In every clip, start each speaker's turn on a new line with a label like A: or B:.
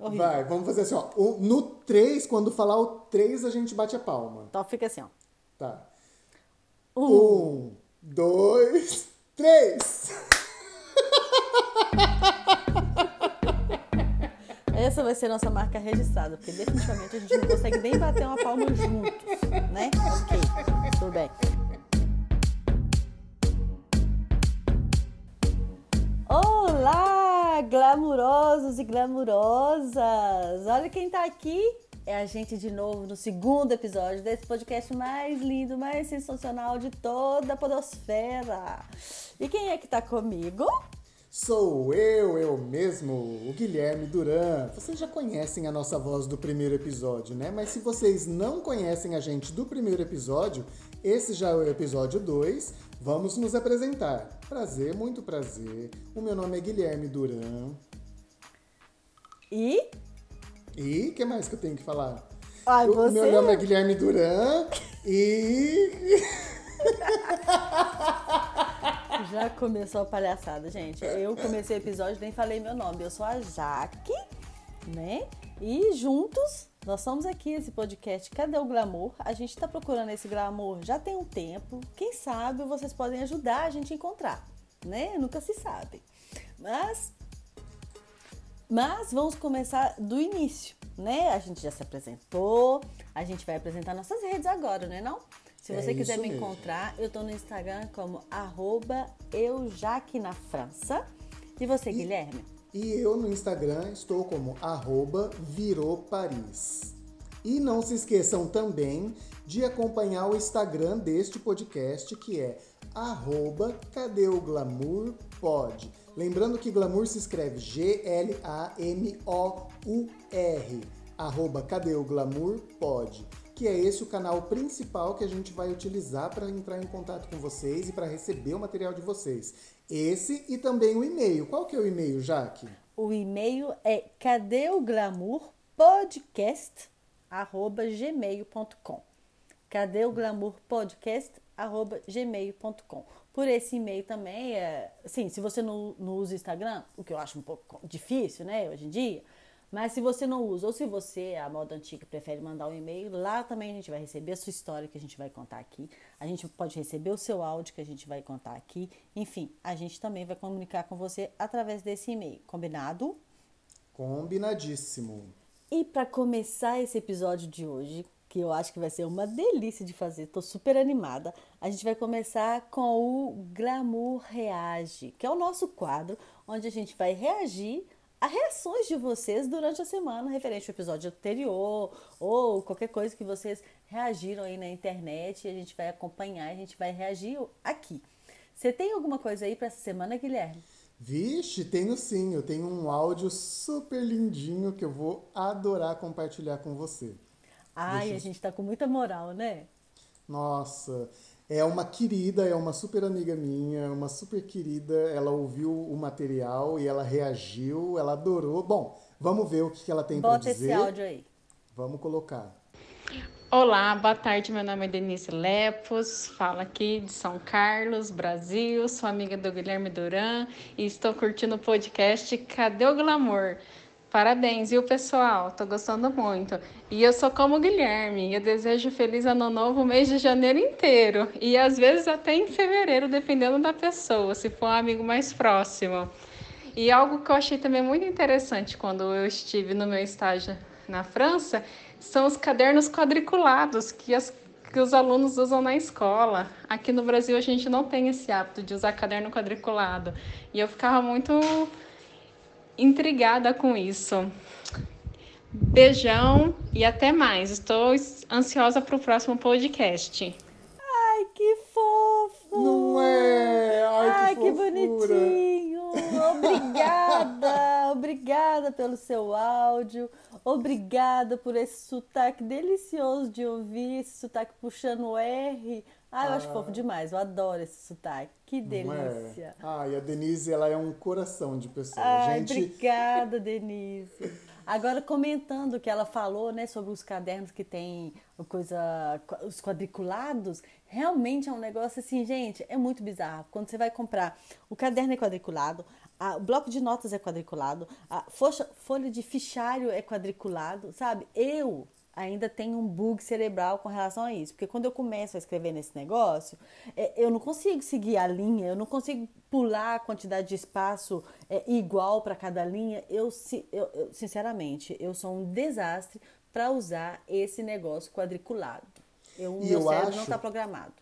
A: Horrível.
B: Vai, vamos fazer assim, ó. O- no 3, quando falar o 3, a gente bate a palma.
A: Então fica assim, ó.
B: Tá.
A: Um.
B: Um, dois, três.
A: Essa vai ser nossa marca registrada, porque definitivamente a gente não consegue nem bater uma palma juntos, né? Ok, tudo bem. Olá, glamurosos e glamurosas! Olha quem tá aqui. É a gente de novo no segundo episódio desse podcast mais lindo, mais sensacional de toda a podosfera. E quem é que tá comigo?
B: Sou eu, eu mesmo, o Guilherme Duran. Vocês já conhecem a nossa voz do primeiro episódio, né? Mas se vocês não conhecem a gente do primeiro episódio, esse já é o episódio 2. Vamos nos apresentar. Prazer, muito prazer. O meu nome é Guilherme Duran.
A: E
B: E o que mais que eu tenho que falar?
A: Ai,
B: o
A: você-
B: meu nome é Guilherme Duran e.
A: Já começou a palhaçada, gente. Eu comecei o episódio e nem falei meu nome. Eu sou a Jaque, né? E juntos nós somos aqui esse podcast Cadê o Glamour? A gente tá procurando esse glamour já tem um tempo. Quem sabe vocês podem ajudar a gente a encontrar, né? Nunca se sabe. Mas mas vamos começar do início, né? A gente já se apresentou, a gente vai apresentar nossas redes agora, né não? Se
B: É
A: você quiser
B: isso
A: me
B: mesmo.
A: encontrar, eu tô no Instagram como arroba eujaquenafrança. E você, Guilherme?
B: E eu no Instagram estou como arroba virou Paris. E não se esqueçam também de acompanhar o Instagram deste podcast, que é arroba cadê o glamour pod. Lembrando que glamour se escreve G-L-A-M-O-U-R, arroba cadê o glamour pod. Que é esse o canal principal que a gente vai utilizar para entrar em contato com vocês e para receber o material de vocês. Esse e também o e-mail. Qual que é o e-mail, Jaque?
A: O e-mail é cadê o glamour podcast arroba gmail.com cadê o glamour podcast arroba gmail.com por esse e-mail também é sim se você não, não usa Instagram o que eu acho um pouco difícil né hoje em dia mas se você não usa ou se você a moda antiga prefere mandar um e-mail lá também a gente vai receber a sua história que a gente vai contar aqui. A gente pode receber o seu áudio que a gente vai contar aqui. Enfim a gente também vai comunicar com você através desse e-mail. Combinado?
B: Combinadíssimo.
A: e para começar esse episódio de hoje, que eu acho que vai ser uma delícia de fazer, tô super animada, a gente vai começar com o Glamour Reage, que é o nosso quadro onde a gente vai reagir a reações de vocês durante a semana, referente ao episódio anterior ou qualquer coisa que vocês reagiram aí na internet, a gente vai acompanhar, a gente vai reagir aqui. Você tem alguma coisa aí para essa semana, Guilherme?
B: Vixe, tenho sim. Eu tenho um áudio super lindinho que eu vou adorar compartilhar com você.
A: Ai,
B: Deixa
A: a gente tá com muita moral, né?
B: Nossa, é uma querida, é uma super amiga minha, uma super querida. Ela ouviu o material e ela reagiu, ela adorou. Bom, vamos ver o que ela tem para
A: Bota
B: dizer.
A: esse áudio aí.
B: Vamos colocar.
C: Olá, boa tarde. Meu nome é Denise Lepos, falo aqui de São Carlos, Brasil. Sou amiga do Guilherme Duran e estou curtindo o podcast Cadê o Glamour? Parabéns, viu, pessoal? Tô gostando muito. E eu sou como o Guilherme. Eu desejo feliz ano novo mês de janeiro inteiro e às vezes até em fevereiro, dependendo da pessoa, se for um amigo mais próximo. E algo que eu achei também muito interessante quando eu estive no meu estágio na França são os cadernos quadriculados que, as- que os alunos usam na escola. Aqui no Brasil a gente não tem esse hábito de usar caderno quadriculado. E eu ficava muito intrigada com isso. Beijão e até mais. Estou ansiosa para o próximo podcast.
A: Ai, que fofo!
B: Não é? Ai,
A: Ai,
B: que
A: que, bonitinho! Obrigada! Obrigada pelo seu áudio. Obrigada por esse sotaque delicioso de ouvir, esse sotaque puxando R. Ai, eu acho fofo demais. Eu adoro esse sotaque. Que
B: Não
A: delícia!
B: é? Ai, a Denise, ela é um coração de pessoa.
A: Ai,
B: Gente,
A: obrigada, Denise. Agora, comentando o que ela falou, né, sobre os cadernos que tem coisa, os quadriculados, realmente é um negócio assim, gente, é muito bizarro. Quando você vai comprar, o caderno é quadriculado, a- o bloco de notas é quadriculado, a folha, folha de fichário é quadriculado, sabe? Eu ainda tenho um bug cerebral com relação a isso, porque quando eu começo a escrever nesse negócio, é, eu não consigo seguir a linha, eu não consigo pular a quantidade de espaço é, igual para cada linha. Eu, eu- sinceramente, eu sou um desastre para usar esse negócio quadriculado. Eu,
B: E
A: meu
B: eu
A: cérebro não
B: acho-
A: está programado.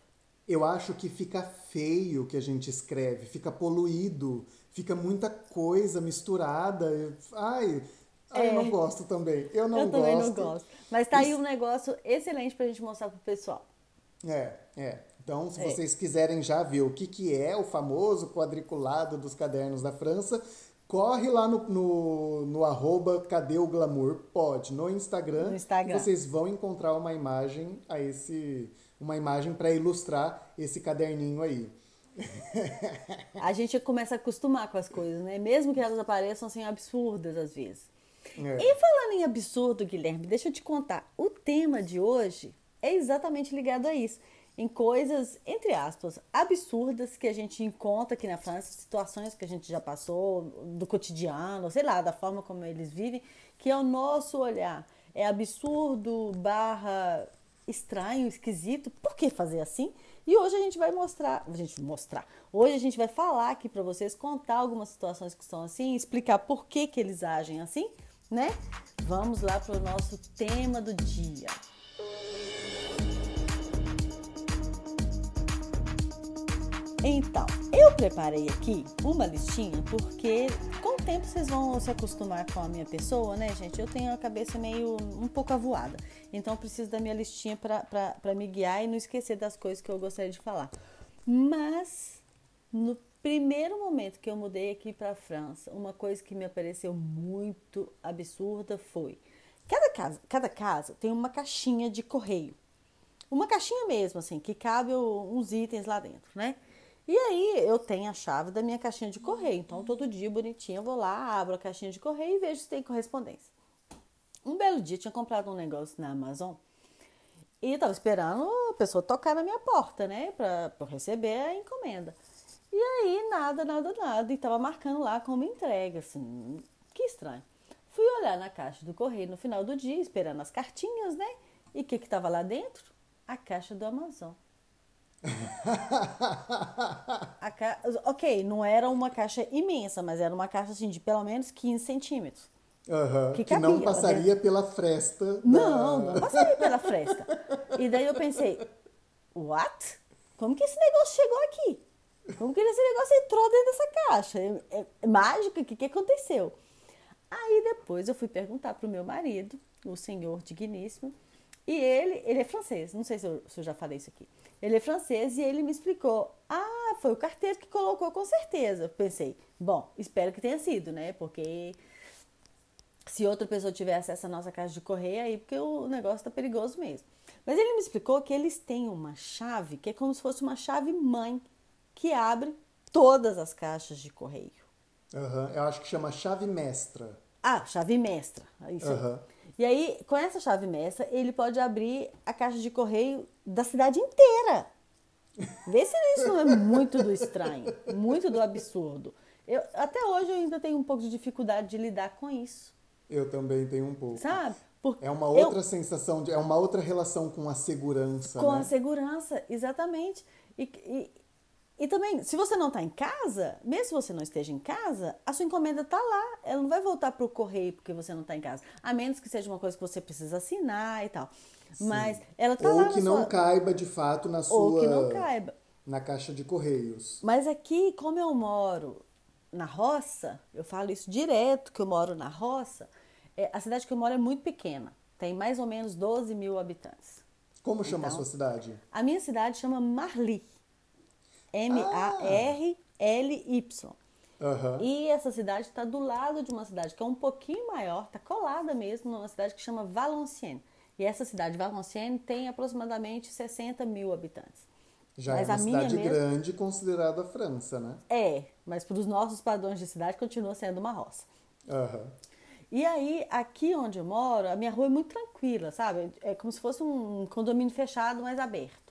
B: Eu acho que fica feio o que a gente escreve, fica poluído, fica muita coisa misturada. Eu- Ai, ai, eu não gosto também. Eu não
A: É. eu também
B: gosto.
A: não gosto. Mas tá aí um negócio excelente pra gente mostrar pro pessoal.
B: É, é. Então, se
A: É.
B: vocês quiserem já ver o que, que é o famoso quadriculado dos cadernos da França, corre lá no, no, no arroba Cadê o Glamour Pod, no Instagram.
A: No Instagram.
B: Vocês vão encontrar uma imagem a esse. Uma imagem para ilustrar esse caderninho aí.
A: A gente começa a acostumar com as coisas, né? Mesmo que elas apareçam assim absurdas às vezes.
B: É.
A: E falando em absurdo, Guilherme, deixa eu te contar. O tema de hoje é exatamente ligado a isso. Em coisas, entre aspas, absurdas que a gente encontra aqui na França, situações que a gente já passou, do cotidiano, sei lá, da forma como eles vivem, que é o nosso olhar. É absurdo, barra estranho, esquisito. Por que fazer assim? E hoje a gente vai mostrar, a gente mostrar. Hoje a gente vai falar aqui para vocês, contar algumas situações que são assim, explicar por que que eles agem assim, né? Vamos lá para o nosso tema do dia. Então, eu preparei aqui uma listinha porque com o tempo vocês vão se acostumar com a minha pessoa, né, gente? Eu tenho a cabeça meio um pouco avoada. Então, preciso da minha listinha para me guiar e não esquecer das coisas que eu gostaria de falar. Mas, no primeiro momento que eu mudei aqui para a França, uma coisa que me pareceu muito absurda foi: cada casa, cada casa tem uma caixinha de correio. Uma caixinha mesmo, assim, que cabe uns itens lá dentro, né? E aí eu tenho a chave da minha caixinha de correio. Então, todo dia, bonitinha, eu vou lá, abro a caixinha de correio e vejo se tem correspondência. Um belo dia, tinha comprado um negócio na Amazon e tava esperando a pessoa tocar na minha porta, né? Eu receber a encomenda. E aí, nada, nada, nada. E tava marcando lá como entrega, assim. Que estranho. Fui olhar na caixa do correio no final do dia, esperando as cartinhas, né? E o que que tava lá dentro? A caixa do Amazon. Ca... Ok, não era uma caixa imensa, mas era uma caixa assim de pelo menos 15 centímetros.
B: Aham,
A: Que
B: que, não
A: cabia lá
B: passaria pela fresta. da-
A: Não, não passaria pela fresta. E daí eu pensei, what? Como que esse negócio chegou aqui? Como que esse negócio entrou dentro dessa caixa? É, é- é mágico? O que, que aconteceu? Aí depois eu fui perguntar pro meu marido, o senhor digníssimo, e ele, ele é francês, não sei se eu, se eu já falei isso aqui. Ele é francês e ele me explicou, ah, foi o carteiro que colocou com certeza. Pensei, bom, espero que tenha sido, né? Porque se outra pessoa tiver acesso à nossa caixa de correio, aí porque o negócio tá perigoso mesmo. Mas ele me explicou que eles têm uma chave que é como se fosse uma chave mãe que abre todas as caixas de correio.
B: Aham, eu acho que chama chave mestra.
A: Ah, chave mestra. Isso.
B: Aham.
A: E aí, com essa chave mestra, ele pode abrir a caixa de correio da cidade inteira. Vê se isso não é muito do estranho, muito do absurdo. Eu, até hoje eu ainda tenho um pouco de dificuldade de lidar com isso,
B: Eu também tenho um pouco.
A: sabe? Porque
B: É uma
A: eu-
B: outra sensação, de, é uma outra relação com a segurança,
A: Com
B: né?
A: a segurança, exatamente. E, e, e também, se você não está em casa, mesmo se você não esteja em casa, a sua encomenda está lá. Ela não vai voltar para o correio porque você não está em casa. A menos que seja uma coisa que você precisa assinar e tal. Mas ela está lá
B: Ou que não
A: sua...
B: caiba de fato na sua.
A: Ou que não caiba.
B: Na caixa de correios.
A: Mas aqui, como eu moro na roça, eu falo isso direto, que eu moro na roça, é, a cidade que eu moro é muito pequena. Tem mais ou menos 12 mil habitantes.
B: Como chama
A: Então,
B: a sua cidade?
A: A minha cidade chama Marly. M-A-R-L-Y.
B: Aham.
A: E essa cidade está do lado de uma cidade que é um pouquinho maior, está colada mesmo numa cidade que chama Valenciennes. E essa cidade, Valenciennes, tem aproximadamente 60 mil habitantes.
B: Já
A: Mas
B: é uma cidade
A: mesmo-
B: grande considerada França, né?
A: É, mas para os nossos padrões de cidade continua sendo uma roça.
B: Aham.
A: E aí, aqui onde eu moro, a minha rua é muito tranquila, sabe? É como se fosse um condomínio fechado, mas aberto.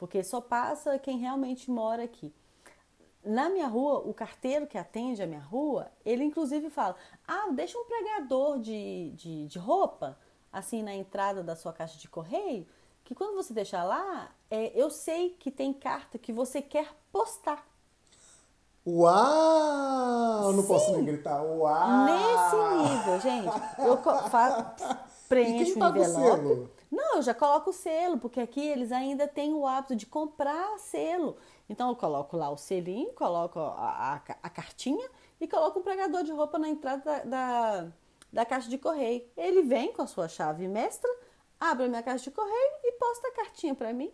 A: Porque só passa quem realmente mora aqui. na minha rua, o carteiro que atende a minha rua, ele inclusive fala: ah, deixa um pregador de, de, de roupa assim na entrada da sua caixa de correio, que quando você deixar lá, é, eu sei que tem carta que você quer postar.
B: Uau! Não posso nem gritar. Uau!
A: Nesse nível, gente. Eu co- fa- preencho o
B: paga o
A: envelope. Não, eu já coloco o selo, porque aqui eles ainda têm o hábito de comprar selo. Então eu coloco lá o selinho, coloco a, a, a cartinha e coloco um pregador de roupa na entrada da, da, da caixa de correio. Ele vem com a sua chave mestra, abre a minha caixa de correio e posta a cartinha pra mim.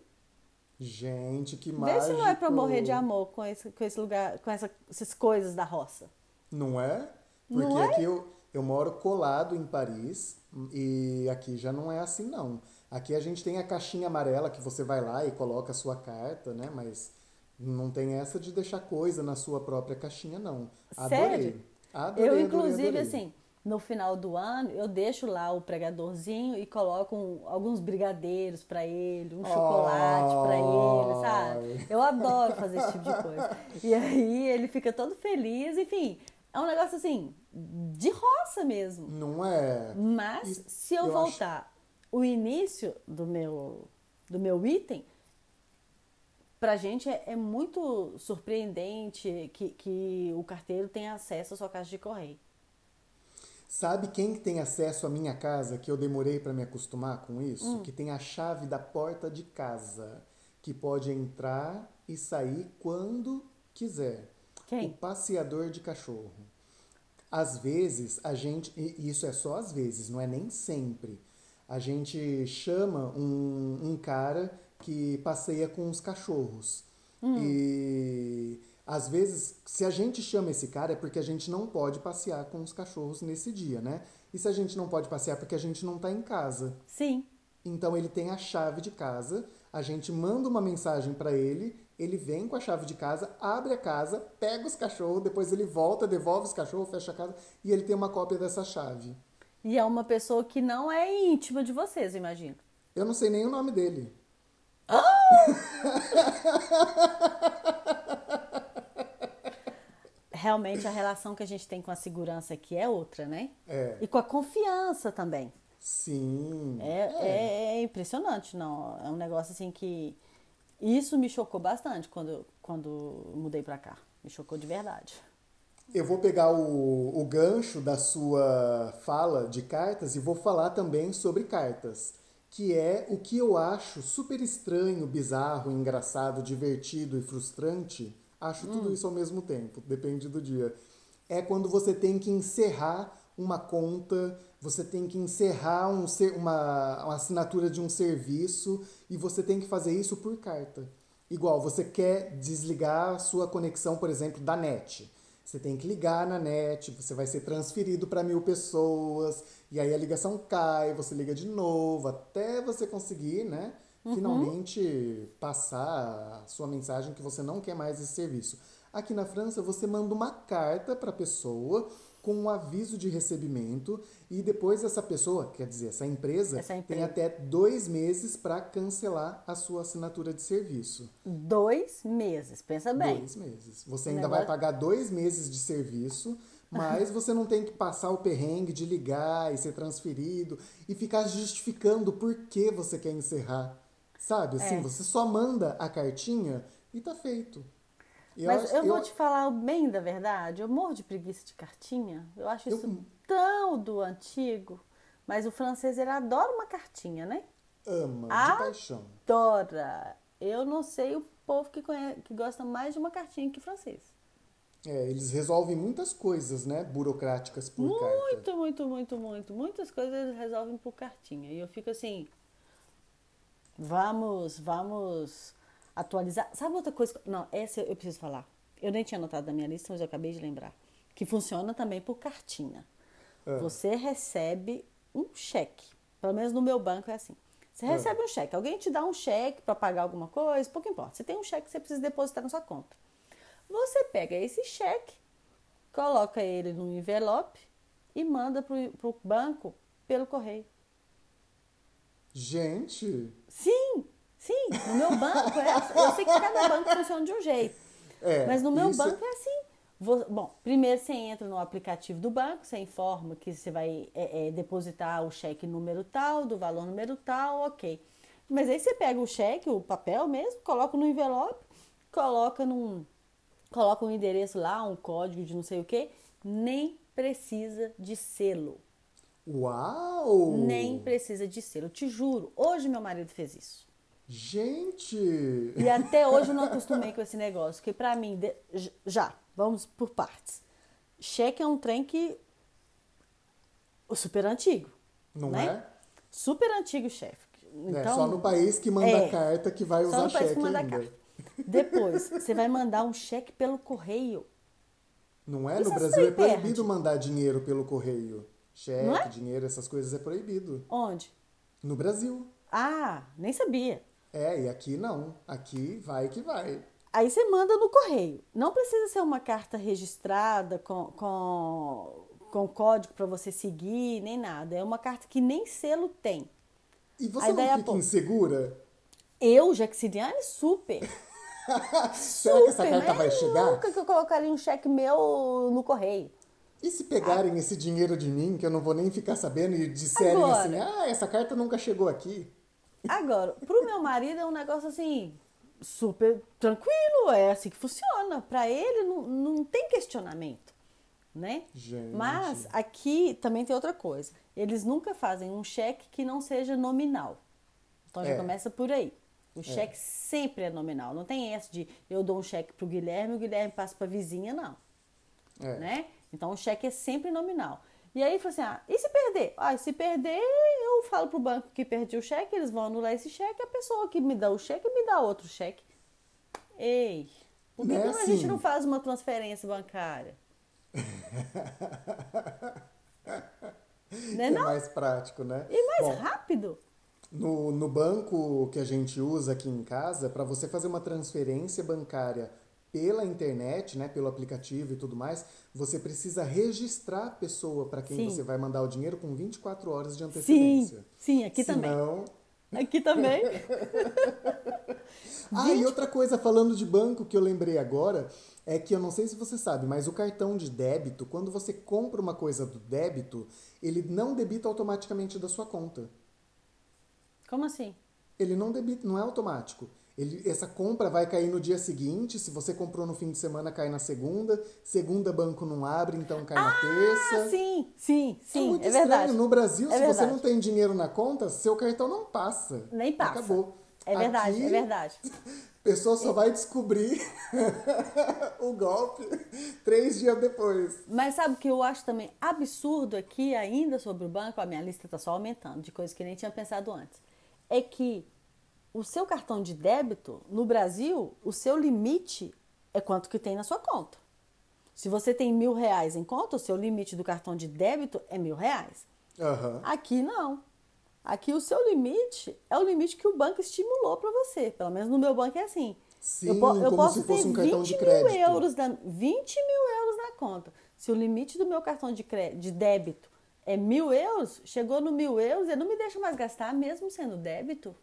B: Gente, que
A: Vê
B: mágico.
A: se não é pra morrer de amor com esse, com esse lugar, com essa- essas coisas da roça.
B: Não é? Porque
A: Não é?
B: aqui eu, eu moro colado em Paris e aqui já não é assim, não. Aqui a gente tem a caixinha amarela que você vai lá e coloca a sua carta, né? Mas não tem essa de deixar coisa na sua própria caixinha, não. Adorei.
A: Sério?
B: Adorei,
A: eu, inclusive,
B: adorei.
A: assim, no final do ano, eu deixo lá o pregadorzinho e coloco um- alguns brigadeiros pra ele, um chocolate pra ele, sabe? Eu adoro fazer esse tipo de coisa. E aí ele fica todo feliz, enfim. É um negócio assim, de roça mesmo.
B: Não é?
A: Mas
B: E-
A: se eu,
B: eu acho-
A: voltar o início do meu, do meu item, pra gente é, é muito surpreendente que, que o carteiro tenha acesso à sua caixa de correio.
B: Sabe quem que tem acesso à minha casa que eu demorei para me acostumar com isso?
A: Hum.
B: Que tem a chave da porta de casa, que pode entrar e sair quando quiser.
A: Quem?
B: O passeador de cachorro. Às vezes a gente, e isso é só às vezes, não é nem sempre. A gente chama um, um cara que passeia com os cachorros. E às vezes, se a gente chama esse cara é porque a gente não pode passear com os cachorros nesse dia, né? E se a gente não pode passear é porque a gente não tá em casa.
A: Sim.
B: Então ele tem a chave de casa, a gente manda uma mensagem para ele, ele vem com a chave de casa, abre a casa, pega os cachorros, depois ele volta, devolve os cachorros, fecha a casa e ele tem uma cópia dessa chave.
A: E é uma pessoa que não é íntima de vocês, eu imagino.
B: Eu não sei nem o nome dele.
A: Realmente a relação que a gente tem com a segurança aqui é outra, né?
B: É.
A: E com a confiança também.
B: Sim.
A: É, é, é impressionante, não. É um negócio assim que. Isso me chocou bastante quando, quando mudei pra cá. Me chocou de verdade.
B: Eu vou pegar o, o gancho da sua fala de cartas e vou falar também sobre cartas, que é o que eu acho super estranho, bizarro, engraçado, divertido e frustrante. Acho tudo isso ao mesmo tempo, depende do dia. É quando você tem que encerrar uma conta, você tem que encerrar um, uma, uma assinatura de um serviço e você tem que fazer isso por carta. Igual, você quer desligar a sua conexão, por exemplo, da net. Você tem que ligar na net, você vai ser transferido para mil pessoas, e aí a ligação cai, você liga de novo, até você conseguir, né? Finalmente passar a sua mensagem que você não quer mais esse serviço. Aqui na França, você manda uma carta para a pessoa com um aviso de recebimento e depois essa pessoa, quer dizer, essa empresa,
A: Essa
B: tem
A: empresa.
B: até dois meses para cancelar a sua assinatura de serviço.
A: Dois meses, pensa bem.
B: Dois meses. Você ainda
A: negócio-
B: vai pagar dois meses de serviço, mas você não tem que passar o perrengue de ligar e ser transferido e ficar justificando por que você quer encerrar. Sabe? Assim,
A: É.
B: você só manda a cartinha e tá feito. E
A: Mas
B: acho-
A: eu vou te falar bem da verdade, eu morro de preguiça de cartinha. Eu acho isso
B: Eu-
A: tão do antigo. Mas o francês, ele adora uma cartinha, né?
B: ama
A: Ah,
B: de paixão.
A: Adora. Eu não sei o povo que, que gosta mais de uma cartinha que francês.
B: É, eles resolvem muitas coisas, né? Burocráticas por carta.
A: Muito, muito, muito, muito. Muitas coisas eles resolvem por cartinha. E eu fico assim. Vamos, vamos atualizar. Sabe outra coisa? Não, essa eu preciso falar. Eu nem tinha anotado na minha lista, mas eu acabei de lembrar. Que funciona também por cartinha.
B: Ah.
A: Você recebe um cheque. Pelo menos no meu banco é assim. Você recebe um cheque. Alguém te dá um cheque para pagar alguma coisa, pouco importa. Você tem um cheque que você precisa depositar na sua conta. Você pega esse cheque, coloca ele num envelope e manda pro, pro banco pelo correio.
B: Gente,
A: Sim, sim, no meu banco é. Eu sei que cada banco funciona de um jeito.
B: É,
A: Mas no meu
B: isso-
A: banco é assim. Bom, primeiro você entra no aplicativo do banco, você informa que você vai é, é, depositar o cheque número tal, do valor número tal, ok. Mas aí você pega o cheque, o papel mesmo, coloca no envelope, coloca num. Coloca um endereço lá, um código de não sei o que, nem precisa de selo.
B: Uau!
A: Nem precisa de selo. Te juro, hoje meu marido fez isso.
B: Gente!
A: E até hoje eu não acostumei com esse negócio, que pra mim, de- já, vamos por partes. Cheque é um trem que. super antigo.
B: Não
A: né?
B: é?
A: Super antigo, chefe.
B: É
A: Então,
B: só no país que manda
A: é,
B: carta que vai
A: só
B: usar
A: país que
B: cheque
A: manda
B: ainda.
A: carta. Depois, você vai mandar um cheque pelo correio.
B: Não é?
A: Isso
B: No
A: é
B: Brasil é proibido mandar dinheiro pelo correio. Cheque,
A: Não é?
B: dinheiro, essas coisas é proibido.
A: Onde?
B: No Brasil.
A: Ah, nem sabia.
B: É, e aqui não. Aqui vai que vai.
A: Aí você manda no correio. Não precisa ser uma carta registrada com, com, com código para você seguir, nem nada. É uma carta que nem selo tem.
B: E você
A: Aí
B: não fica
A: pouco-
B: insegura?
A: Eu, Jaxiliane, super.
B: Será que essa
A: super,
B: carta vai chegar?
A: Nunca que eu colocaria um cheque meu no correio.
B: E se pegarem esse dinheiro de mim, que eu não vou nem ficar sabendo, e disserem
A: Agora.
B: assim, ah, essa carta nunca chegou aqui.
A: Agora, pro meu marido é um negócio assim, super tranquilo, é assim que funciona. Pra ele não, não tem questionamento, né?
B: Gente.
A: Mas aqui também tem outra coisa. Eles nunca fazem um cheque que não seja nominal. Então já
B: É.
A: começa por aí. O cheque sempre é nominal. Não tem essa de eu dou um cheque pro Guilherme, o Guilherme passa pra vizinha, não.
B: É.
A: né? Então o cheque é sempre nominal. E aí falou assim: ah, e se perder? Ah, se perder, eu falo pro banco que perdi o cheque, eles vão anular esse cheque, a pessoa que me dá o cheque me dá outro cheque. Ei, por que,
B: Né,
A: que a gente
B: assim?
A: não faz uma transferência bancária? né,
B: É
A: não?
B: mais prático, né?
A: E mais
B: Bom,
A: rápido.
B: No, no banco que a gente usa aqui em casa, para você fazer uma transferência bancária pela internet, né, pelo aplicativo e tudo mais, você precisa registrar a pessoa para quem
A: Sim.
B: você vai mandar o dinheiro com 24 horas de
A: Sim,
B: antecedência.
A: sim, aqui também.
B: Senão...
A: Aqui também.
B: Ah, e outra coisa, falando de banco que eu lembrei agora, é que eu não sei se você sabe, mas o cartão de débito, quando você compra uma coisa do débito, ele não debita automaticamente da sua conta.
A: Como assim?
B: Ele não debita, não é automático. Ele, essa compra vai cair no dia seguinte, se você comprou no fim de semana, cai na segunda, segunda banco não abre, então cai na
A: Ah,
B: terça.
A: sim, sim,
B: É
A: sim,
B: muito
A: é,
B: estranho.
A: verdade.
B: No Brasil,
A: É
B: se você
A: verdade.
B: não tem dinheiro na conta, seu cartão não passa.
A: Nem passa.
B: Acabou.
A: É verdade,
B: Aqui,
A: é verdade.
B: A pessoa só vai descobrir o golpe três dias depois.
A: Mas sabe o que eu acho também absurdo aqui ainda sobre o banco? A minha lista está só aumentando de coisas que nem tinha pensado antes. É que o seu cartão de débito, no Brasil, o seu limite é quanto que tem na sua conta. Se você tem mil reais em conta, o seu limite do cartão de débito é mil reais.
B: Aham.
A: Aqui não. Aqui o seu limite é o limite que o banco estimulou para você. Pelo menos no meu banco é assim.
B: Sim,
A: eu, eu posso ter
B: um cartão de
A: 20
B: crédito.
A: mil euros na, 20 mil euros na conta. Se o limite do meu cartão de, de débito é mil euros, chegou no mil euros, ele não me deixa mais gastar, mesmo sendo débito.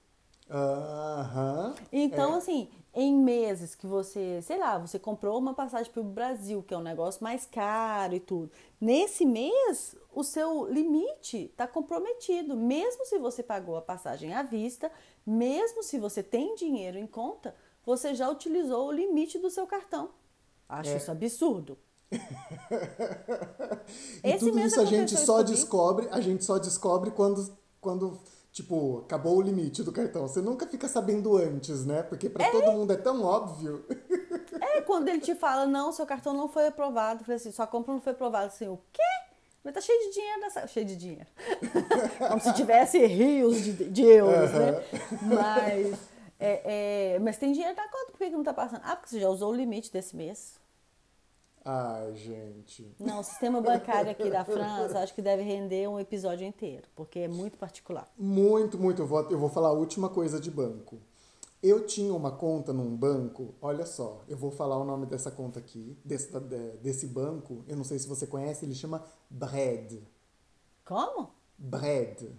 B: Aham.
A: Então,
B: É.
A: assim, em meses que você, sei lá, você comprou uma passagem para o Brasil, que é um negócio mais caro e tudo. Nesse mês, o seu limite está comprometido. Mesmo se você pagou a passagem à vista, mesmo se você tem dinheiro em conta, você já utilizou o limite do seu cartão. Acho
B: É.
A: isso absurdo.
B: E
A: Esse
B: tudo isso a gente só
A: comigo.
B: descobre, a gente só descobre quando, quando, tipo, acabou o limite do cartão. Você nunca fica sabendo antes, né? Porque pra todo mundo é tão óbvio.
A: É quando ele te fala, não, seu cartão não foi aprovado. Falei assim, sua compra não foi aprovada. Assim, o quê? Mas tá cheio de dinheiro nessa. Cheio de dinheiro. Como se tivesse rios de, de euros, né? Mas, é, é, mas tem dinheiro na conta, por que, que não tá passando? Ah, porque você já usou o limite desse mês.
B: Ai, gente.
A: Não, o sistema bancário aqui da França acho que deve render um episódio inteiro, porque é muito particular.
B: Muito, muito. Eu vou, eu vou falar a última coisa de banco. Eu tinha uma conta num banco, olha só, eu vou falar o nome dessa conta aqui, desse, de- desse banco, eu não sei se você conhece, ele chama Bread.
A: Como?
B: Bread.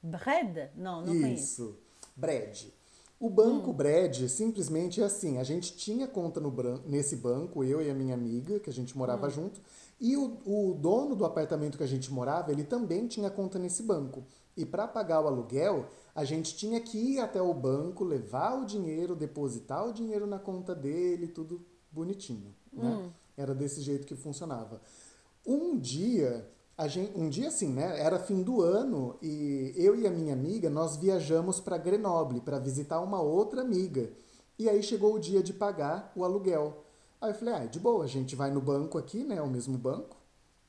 A: Bread? Não, não conheço.
B: Isso, Bread. O banco Brad simplesmente é assim: a gente tinha conta no nesse banco, eu e a minha amiga, que a gente morava junto, e o, o dono do apartamento que a gente morava, ele também tinha conta nesse banco. E para pagar o aluguel, a gente tinha que ir até o banco, levar o dinheiro, depositar o dinheiro na conta dele, tudo bonitinho. Né? Era desse jeito que funcionava. Um dia, gente, um dia assim, né? Era fim do ano e eu e a minha amiga nós viajamos para Grenoble para visitar uma outra amiga. E aí chegou o dia de pagar o aluguel. Aí eu falei, ah, de boa, a gente vai no banco aqui, né? O mesmo banco,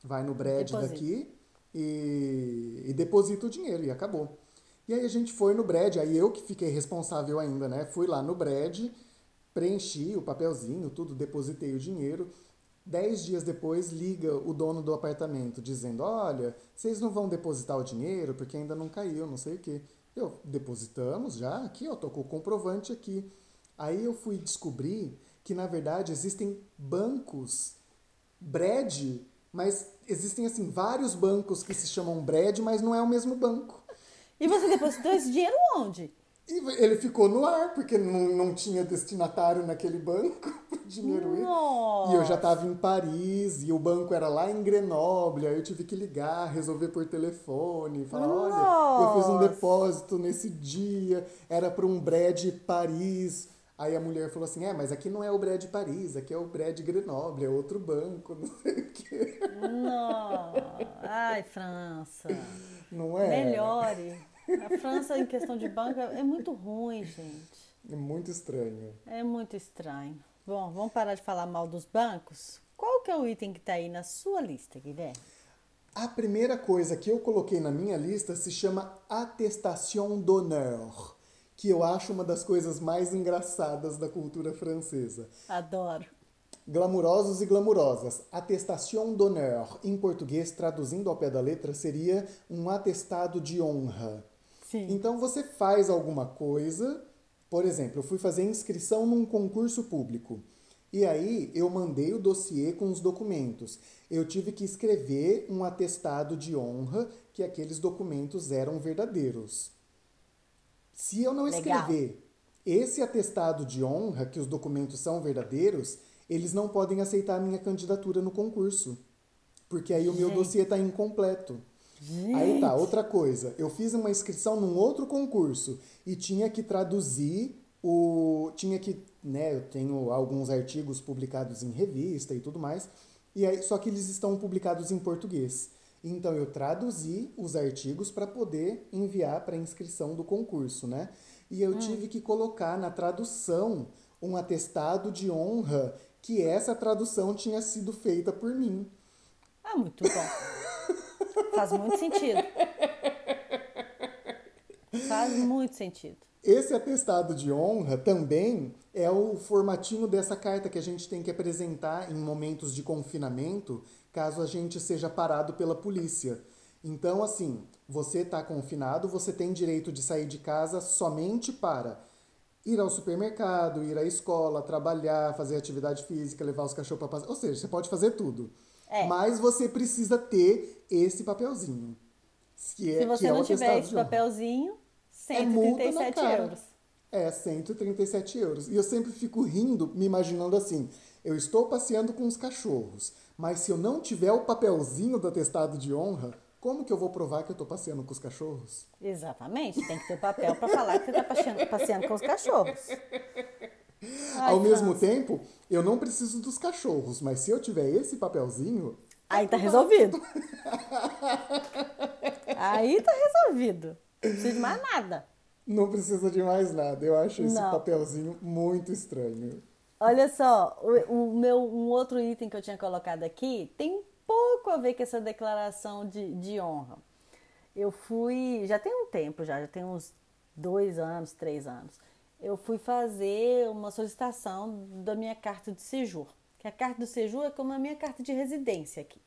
B: vai no
A: Deposita.
B: daqui e, e deposita o dinheiro e acabou. E aí a gente foi no Brad, aí eu que fiquei responsável ainda, né? Fui lá no Brad, preenchi o papelzinho, tudo, depositei o dinheiro. Dez dias depois, liga o dono do apartamento dizendo: Olha, vocês não vão depositar o dinheiro porque ainda não caiu, não sei o quê. Eu, depositamos já, aqui, ó, tô com o comprovante aqui. Aí eu fui descobrir que, na verdade, existem bancos Brad, mas existem, assim, vários bancos que se chamam Brad, mas não é o mesmo banco.
A: E você depositou esse dinheiro onde?
B: E ele ficou no ar, porque não, não tinha destinatário naquele banco pro dinheiro ir.
A: Nossa.
B: E eu já estava em Paris, e o banco era lá em Grenoble, aí eu tive que ligar, resolver por telefone, falar, olha, eu fiz um
A: Nossa.
B: depósito nesse dia, era para um Brad Paris. Aí a mulher falou assim, é, mas aqui não é o Brad Paris, aqui é o Brad Grenoble, é outro banco, não sei o quê.
A: Não. Ai, França.
B: Não é?
A: Melhore. A França, em questão de banco, é muito ruim, gente.
B: É muito estranho.
A: É muito estranho. Bom, vamos parar de falar mal dos bancos? Qual que é o item que tá aí na sua lista, Guilherme?
B: A primeira coisa que eu coloquei na minha lista se chama attestation d'honneur, que eu acho uma das coisas mais engraçadas da cultura francesa.
A: Adoro.
B: Glamurosos e glamurosas. Attestation d'honneur, em português, traduzindo ao pé da letra, seria um atestado de honra.
A: Sim.
B: Então você faz alguma coisa, por exemplo, eu fui fazer inscrição num concurso público. E aí eu mandei o dossiê com os documentos. Eu tive que escrever um atestado de honra que aqueles documentos eram verdadeiros. Se eu não
A: Legal.
B: escrever esse atestado de honra, que os documentos são verdadeiros, eles não podem aceitar a minha candidatura no concurso. Porque aí o meu
A: Gente.
B: dossiê está incompleto. Aí tá, outra coisa. Eu fiz uma inscrição num outro concurso e tinha que traduzir o. Tinha que. Né, eu tenho alguns artigos publicados em revista e tudo mais. E aí, só que eles estão publicados em português. Então eu traduzi os artigos para poder enviar para inscrição do concurso, né? E eu tive que colocar na tradução um atestado de honra que essa tradução tinha sido feita por mim.
A: Ah, muito bom. Faz muito sentido. Faz muito sentido.
B: Esse atestado de honra também é o formatinho dessa carta que a gente tem que apresentar em momentos de confinamento, caso a gente seja parado pela polícia. Então, assim, você está confinado, você tem direito de sair de casa somente para ir ao supermercado, ir à escola, trabalhar, fazer atividade física, levar os cachorros para passear. Ou seja, você pode fazer tudo.
A: É.
B: Mas você precisa ter esse papelzinho. Que é,
A: Se você
B: é o
A: não tiver
B: atestado
A: esse papelzinho,
B: É multa na
A: 137
B: cara.
A: euros.
B: É, 137 euros. E eu sempre fico rindo, me imaginando assim: eu estou passeando com os cachorros, mas se eu não tiver o papelzinho do atestado de honra, como que eu vou provar que eu estou passeando com os cachorros?
A: Exatamente, tem que ter papel para falar que você está passeando, passeando com os cachorros. Ai,
B: Ao mesmo
A: França.
B: tempo, eu não preciso dos cachorros, mas se eu tiver esse papelzinho,
A: Aí tá resolvido. Aí tá resolvido. Não precisa de mais nada.
B: não precisa de mais nada. Eu acho esse
A: Não.
B: papelzinho muito estranho.
A: Olha só, o, o meu um outro item que eu tinha colocado aqui tem um pouco a ver com essa declaração de, de honra. Eu fui, já tem um tempo já, já tem uns dois anos, três anos. Eu fui fazer uma solicitação da minha carta de sejur. Que a carta do sejur é como a minha carta de residência aqui.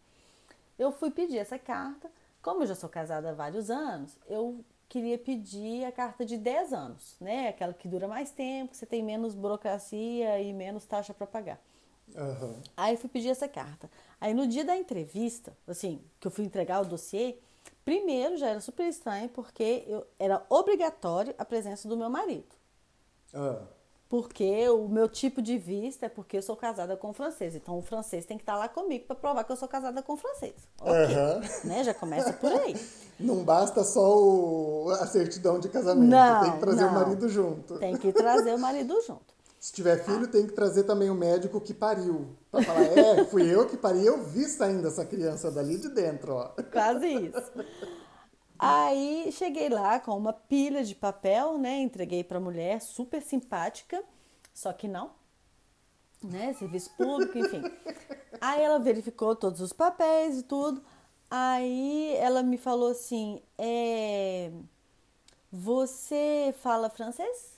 A: Eu fui pedir essa carta. Como eu já sou casada há vários anos, eu queria pedir a carta de 10 anos, né? Aquela que dura mais tempo, você tem menos burocracia e menos taxa para pagar.
B: Aham.
A: Aí eu fui pedir essa carta. Aí no dia da entrevista, assim, que eu fui entregar o dossiê, primeiro já era super estranho porque eu, era obrigatório a presença do meu marido.
B: Ah,
A: Porque o meu tipo de vista é porque eu sou casada com um francês. Então o francês tem que estar lá comigo para provar que eu sou casada com um francês. Ok.
B: Aham.
A: Né? Já começa por aí.
B: Não basta só o- a certidão de casamento,
A: Não,
B: tem que trazer
A: não.
B: o marido junto.
A: Tem que trazer o marido junto.
B: Se tiver filho, tem que trazer também o médico que pariu. Pra falar, é, fui eu que pari, eu vi saindo essa criança dali de dentro, ó.
A: Quase isso. Aí cheguei lá com uma pilha de papel, né? Entreguei para a mulher, super simpática, só que não, né? Serviço público, enfim. Aí ela verificou todos os papéis e tudo. Aí ela me falou assim: é, Você fala francês?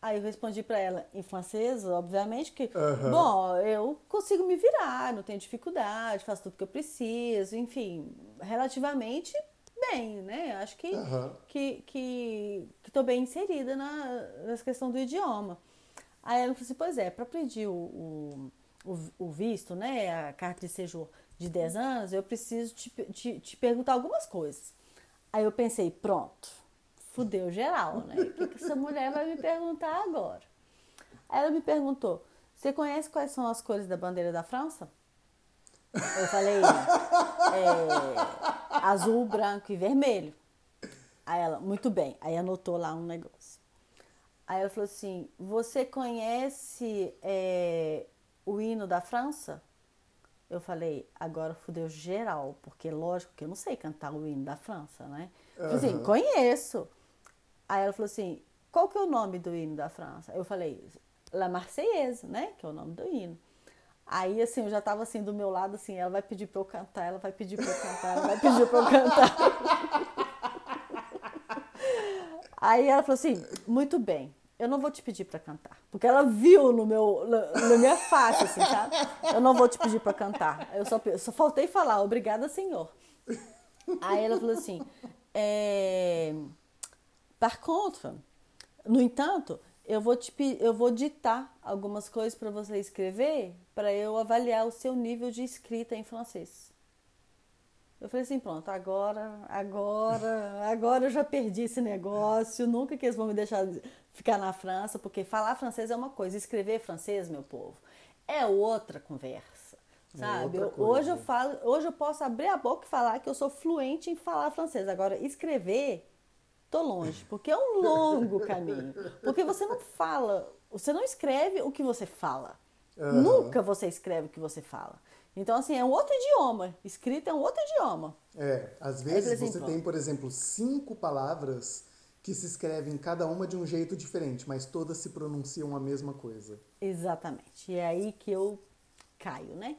A: Aí eu respondi para ela em francês, obviamente, que,
B: Aham.
A: bom, eu consigo me virar, não tenho dificuldade, faço tudo que eu preciso, enfim, relativamente bem, né? Acho que
B: Aham.
A: que que estou bem inserida na, nessa questão do idioma. Aí ela falou assim, pois é, para pedir o, o, o- visto, né, a carta de séjour de 10 anos, eu preciso te, te, te perguntar algumas coisas. Aí eu pensei, pronto, fudeu geral, né? O que, que essa mulher vai me perguntar agora? Aí ela me perguntou, você conhece quais são as cores da bandeira da França? Eu falei, é, azul, branco e vermelho. Aí ela, muito bem. Aí anotou lá um negócio. Aí ela falou assim: Você conhece é, o hino da França? Eu falei: Agora fudeu geral, porque lógico que eu não sei cantar o hino da França, né? Eu falei assim. Conheço. Aí ela falou assim: Qual que é o nome do hino da França? Eu falei: La Marseillaise, né? Que é o nome do hino. Aí, assim, eu já tava assim do meu lado, assim, ela vai pedir pra eu cantar, ela vai pedir pra eu cantar, ela vai pedir pra eu cantar. Aí ela falou assim: muito bem, eu não vou te pedir pra cantar. Porque ela viu no meu, na, minha face, assim, sabe? Eu não vou te pedir pra cantar. Eu só, só faltei falar, obrigada, senhor. Aí ela falou assim: é, par contre, no entanto, eu vou, te, eu vou ditar algumas coisas para você escrever para eu avaliar o seu nível de escrita em francês. Eu falei assim, pronto, agora, agora, agora eu já perdi esse negócio, nunca que eles vão me deixar ficar na França, porque falar francês é uma coisa, escrever francês, meu povo, é outra conversa,
B: É
A: sabe?
B: outra
A: Eu-
B: coisa.
A: hoje eu falo, hoje eu posso abrir a boca e falar que eu sou fluente em falar francês, agora escrever tô longe, porque é um longo caminho, porque você não fala, você não escreve o que você fala.
B: Aham.
A: Nunca você escreve o que você fala. Então, assim, é um outro idioma. Escrita é um outro idioma.
B: É, às vezes
A: por
B: você tem, por exemplo, cinco palavras que se escrevem cada uma de um jeito diferente, mas todas se pronunciam a mesma coisa.
A: Exatamente. E é aí que eu caio, né?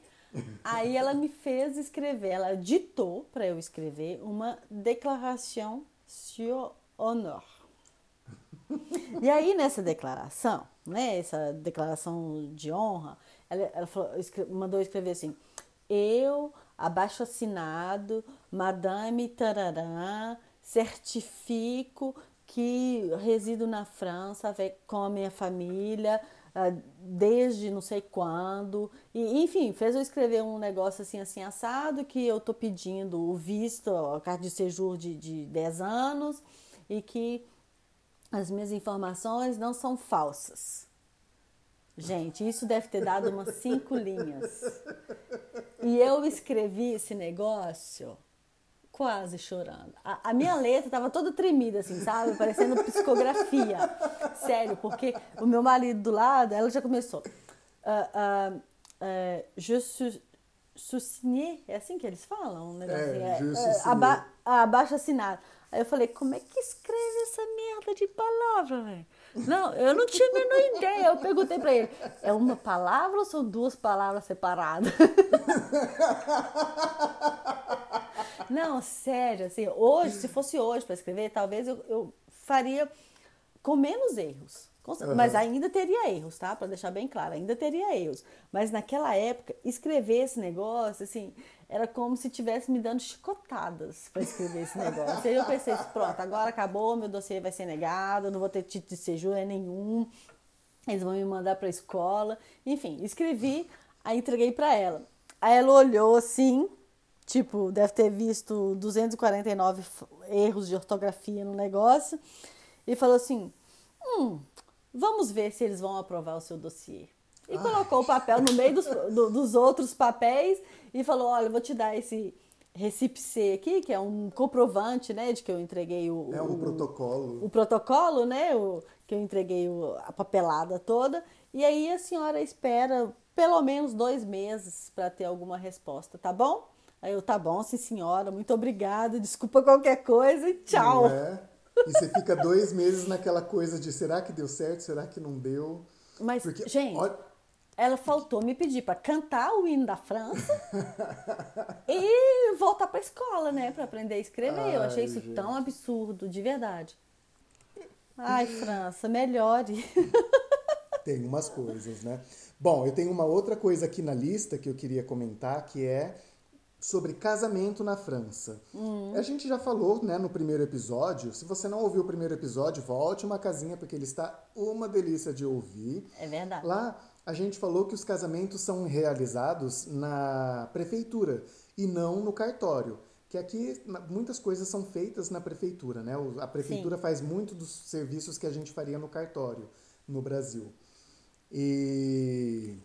A: Aí ela me fez escrever, ela ditou para eu escrever uma declaração sur honneur. E aí nessa declaração, né, essa declaração de honra, ela, ela falou- mandou escrever assim: eu, abaixo assinado, Madame Tararã, certifico que resido na França com a minha família ah, desde não sei quando. E, enfim, fez eu escrever um negócio assim, assim, assado, que eu tô pedindo o visto, a carta de séjour de, de 10 anos, e que as minhas informações não são falsas. Gente, isso deve ter dado umas cinco linhas. E eu escrevi esse negócio quase chorando. A, a minha letra estava toda tremida, assim, sabe? Parecendo psicografia. Sério, porque o meu marido do lado, ela já começou. Ah, ah, ah, je suis é assim que eles falam? Um negocinho,
B: É, je
A: é,
B: sous-signé.
A: aba- abaixo assinado. Aí eu falei, como é que escreve essa merda de palavra, velho? Não, eu não tinha a menor ideia. Eu perguntei pra ele, é uma palavra ou são duas palavras separadas? Não, sério, assim, hoje, se fosse hoje para escrever, talvez eu, eu faria com menos erros. Mas ainda teria erros, tá? Para deixar bem claro, ainda teria erros. Mas naquela época, escrever esse negócio, assim, era como se tivesse me dando chicotadas para escrever esse negócio. Aí eu pensei, pronto, agora acabou, meu dossiê vai ser negado, não vou ter título de séjour nenhum, eles vão me mandar para a escola. Enfim, escrevi, aí entreguei para ela. Aí ela olhou assim, tipo, deve ter visto 249 f- erros de ortografia no negócio, e falou assim: hum, vamos ver se eles vão aprovar o seu dossiê. E colocou o papel no meio dos, do- dos outros papéis e falou: Olha, vou te dar esse Recipe C aqui, que é um comprovante, né, de que eu entreguei o,
B: É um
A: o-
B: protocolo.
A: o protocolo, né? O, que eu entreguei o- a papelada toda. E aí a senhora espera pelo menos dois meses para ter alguma resposta, tá bom? Aí eu, tá bom, sim senhora, muito obrigada, desculpa qualquer coisa e tchau.
B: É? E você fica dois meses naquela coisa de será que deu certo, será que não deu?
A: Mas,
B: Porque,
A: gente,
B: olha-
A: ela faltou me pedir para cantar o hino da França e voltar para escola, né, para aprender a escrever. eu achei
B: Ai,
A: isso
B: gente.
A: tão absurdo, de verdade. Ai, França, melhore.
B: Tem umas coisas, né? Bom, eu tenho uma outra coisa aqui na lista que eu queria comentar, que é sobre casamento na França. A gente já falou, né, no primeiro episódio. Se você não ouviu o primeiro episódio, volte uma casinha, porque ele está uma delícia de ouvir.
A: É verdade.
B: Lá a gente falou que os casamentos são realizados na prefeitura e não no cartório. Que aqui muitas coisas são feitas na prefeitura, né? A prefeitura faz muito dos serviços que a gente faria no cartório no Brasil. E.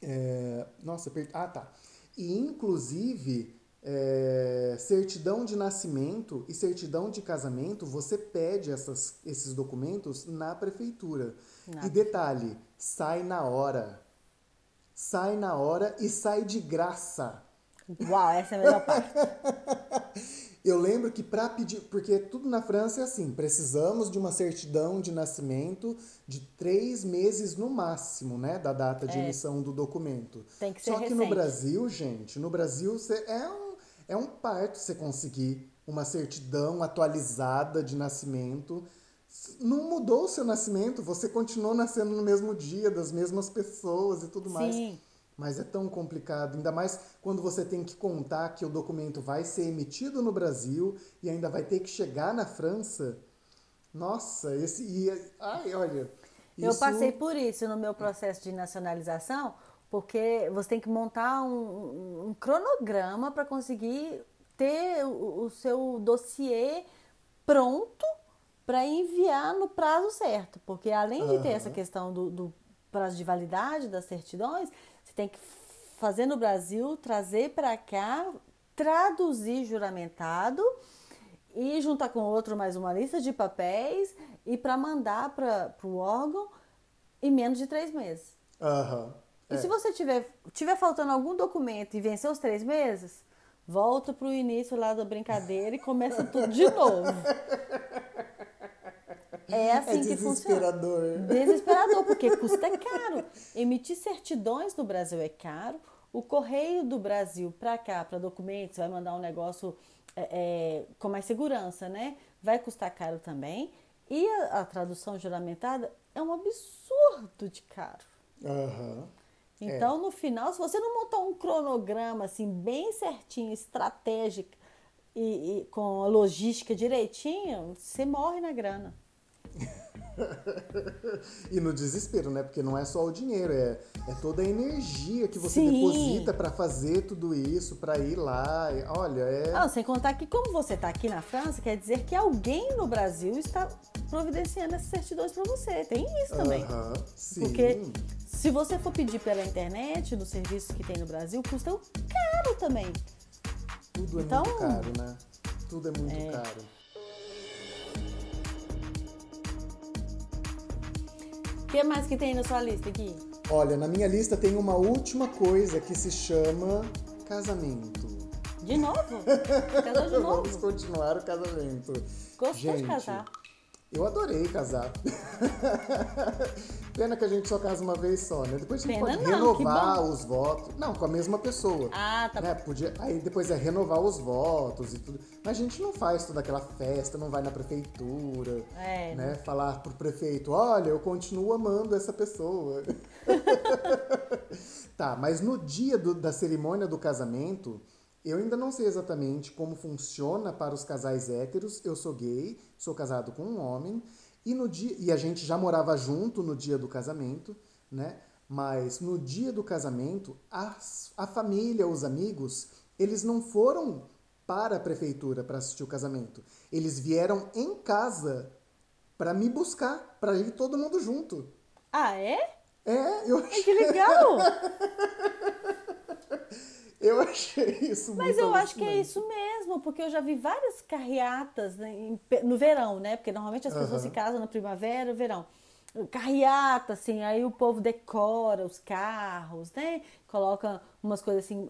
B: é, nossa, per... ah tá. E inclusive é, certidão de nascimento e certidão de casamento, você pede essas, esses documentos na prefeitura.
A: Na
B: E detalhe, sai na hora. Sai na hora e sai de graça.
A: Uau, essa é a melhor parte.
B: Eu lembro que para pedir, porque tudo na França é assim, precisamos de uma certidão de nascimento de três meses no máximo, né, da data de emissão do documento.
A: É. Tem que ser
B: Só que no
A: recente.
B: Brasil, gente, no Brasil você é um, é um parto você conseguir uma certidão atualizada de nascimento. Não mudou o seu nascimento, você continuou nascendo no mesmo dia, das mesmas pessoas e tudo mais.
A: Sim.
B: Mas é tão complicado, ainda mais quando você tem que contar que o documento vai ser emitido no Brasil e ainda vai ter que chegar na França. Nossa, esse. E, ai, olha.
A: Eu
B: isso-
A: passei por isso no meu processo de nacionalização, porque você tem que montar um, um- um cronograma para conseguir ter o, o seu dossiê pronto para enviar no prazo certo. Porque além de ter essa questão do, do prazo de validade das certidões, você tem que fazer no Brasil, trazer para cá, traduzir juramentado e juntar com outro mais uma lista de papéis e para mandar para o órgão em menos de três meses. E
B: É.
A: se você tiver, tiver faltando algum documento e vencer os três meses, volta para o início lá da brincadeira e começa tudo de novo. É assim
B: É
A: que funciona.
B: desesperador.
A: Desesperador, porque custa caro. Emitir certidões no Brasil é caro. O correio do Brasil para cá, para documentos, vai mandar um negócio é, é, com mais segurança, né? Vai custar caro também. E a, a tradução juramentada é um absurdo de caro.
B: Aham.
A: Então, no final, se você não montar um cronograma assim bem certinho, estratégico e, e com a logística direitinho, você morre na grana.
B: E no desespero, né? Porque não é só o dinheiro, é, é toda a energia que você
A: Sim.
B: deposita para fazer tudo isso, para ir lá. Olha, é.
A: Ah, sem contar que como você está aqui na França, quer dizer que alguém no Brasil está providenciando essas certidões para você. Tem isso também.
B: Aham, sim.
A: Porque se você for pedir pela internet, nos serviços que tem no Brasil, custa caro também.
B: Tudo é
A: Então-
B: muito caro, né? Tudo é muito caro.
A: O que mais que tem na sua lista aqui?
B: Olha, na minha lista tem uma última coisa que se chama casamento.
A: De novo? Casou de
B: Vamos
A: novo?
B: continuar o casamento.
A: Gostou
B: Gente,
A: de casar?
B: Eu adorei casar. Pena que a gente só casa uma vez só, né? Depois a gente
A: Pena
B: pode
A: não,
B: renovar
A: bom.
B: os votos. Não, com a mesma pessoa.
A: Ah, tá
B: né? Podia... Aí depois é renovar os votos e tudo. Mas a gente não faz toda aquela festa, não vai na prefeitura,
A: É.
B: né? Falar pro prefeito, olha, eu continuo amando essa pessoa. tá, mas no dia do- da cerimônia do casamento, eu ainda não sei exatamente como funciona para os casais héteros. Eu sou gay, sou casado com um homem, e no dia e a gente já morava junto no dia do casamento, né? Mas no dia do casamento, as- a família, os amigos, eles não foram para a prefeitura para assistir o casamento. Eles vieram em casa para me buscar, para ir todo mundo junto.
A: Ah, é?
B: É, eu achei,
A: que legal!
B: eu achei isso
A: Mas
B: muito
A: eu acho que é isso mesmo, porque eu já vi várias carreatas né, no verão, né? Porque normalmente as pessoas se casam na primavera e verão. Carreata, assim, aí o povo decora os carros, né? Coloca umas coisas assim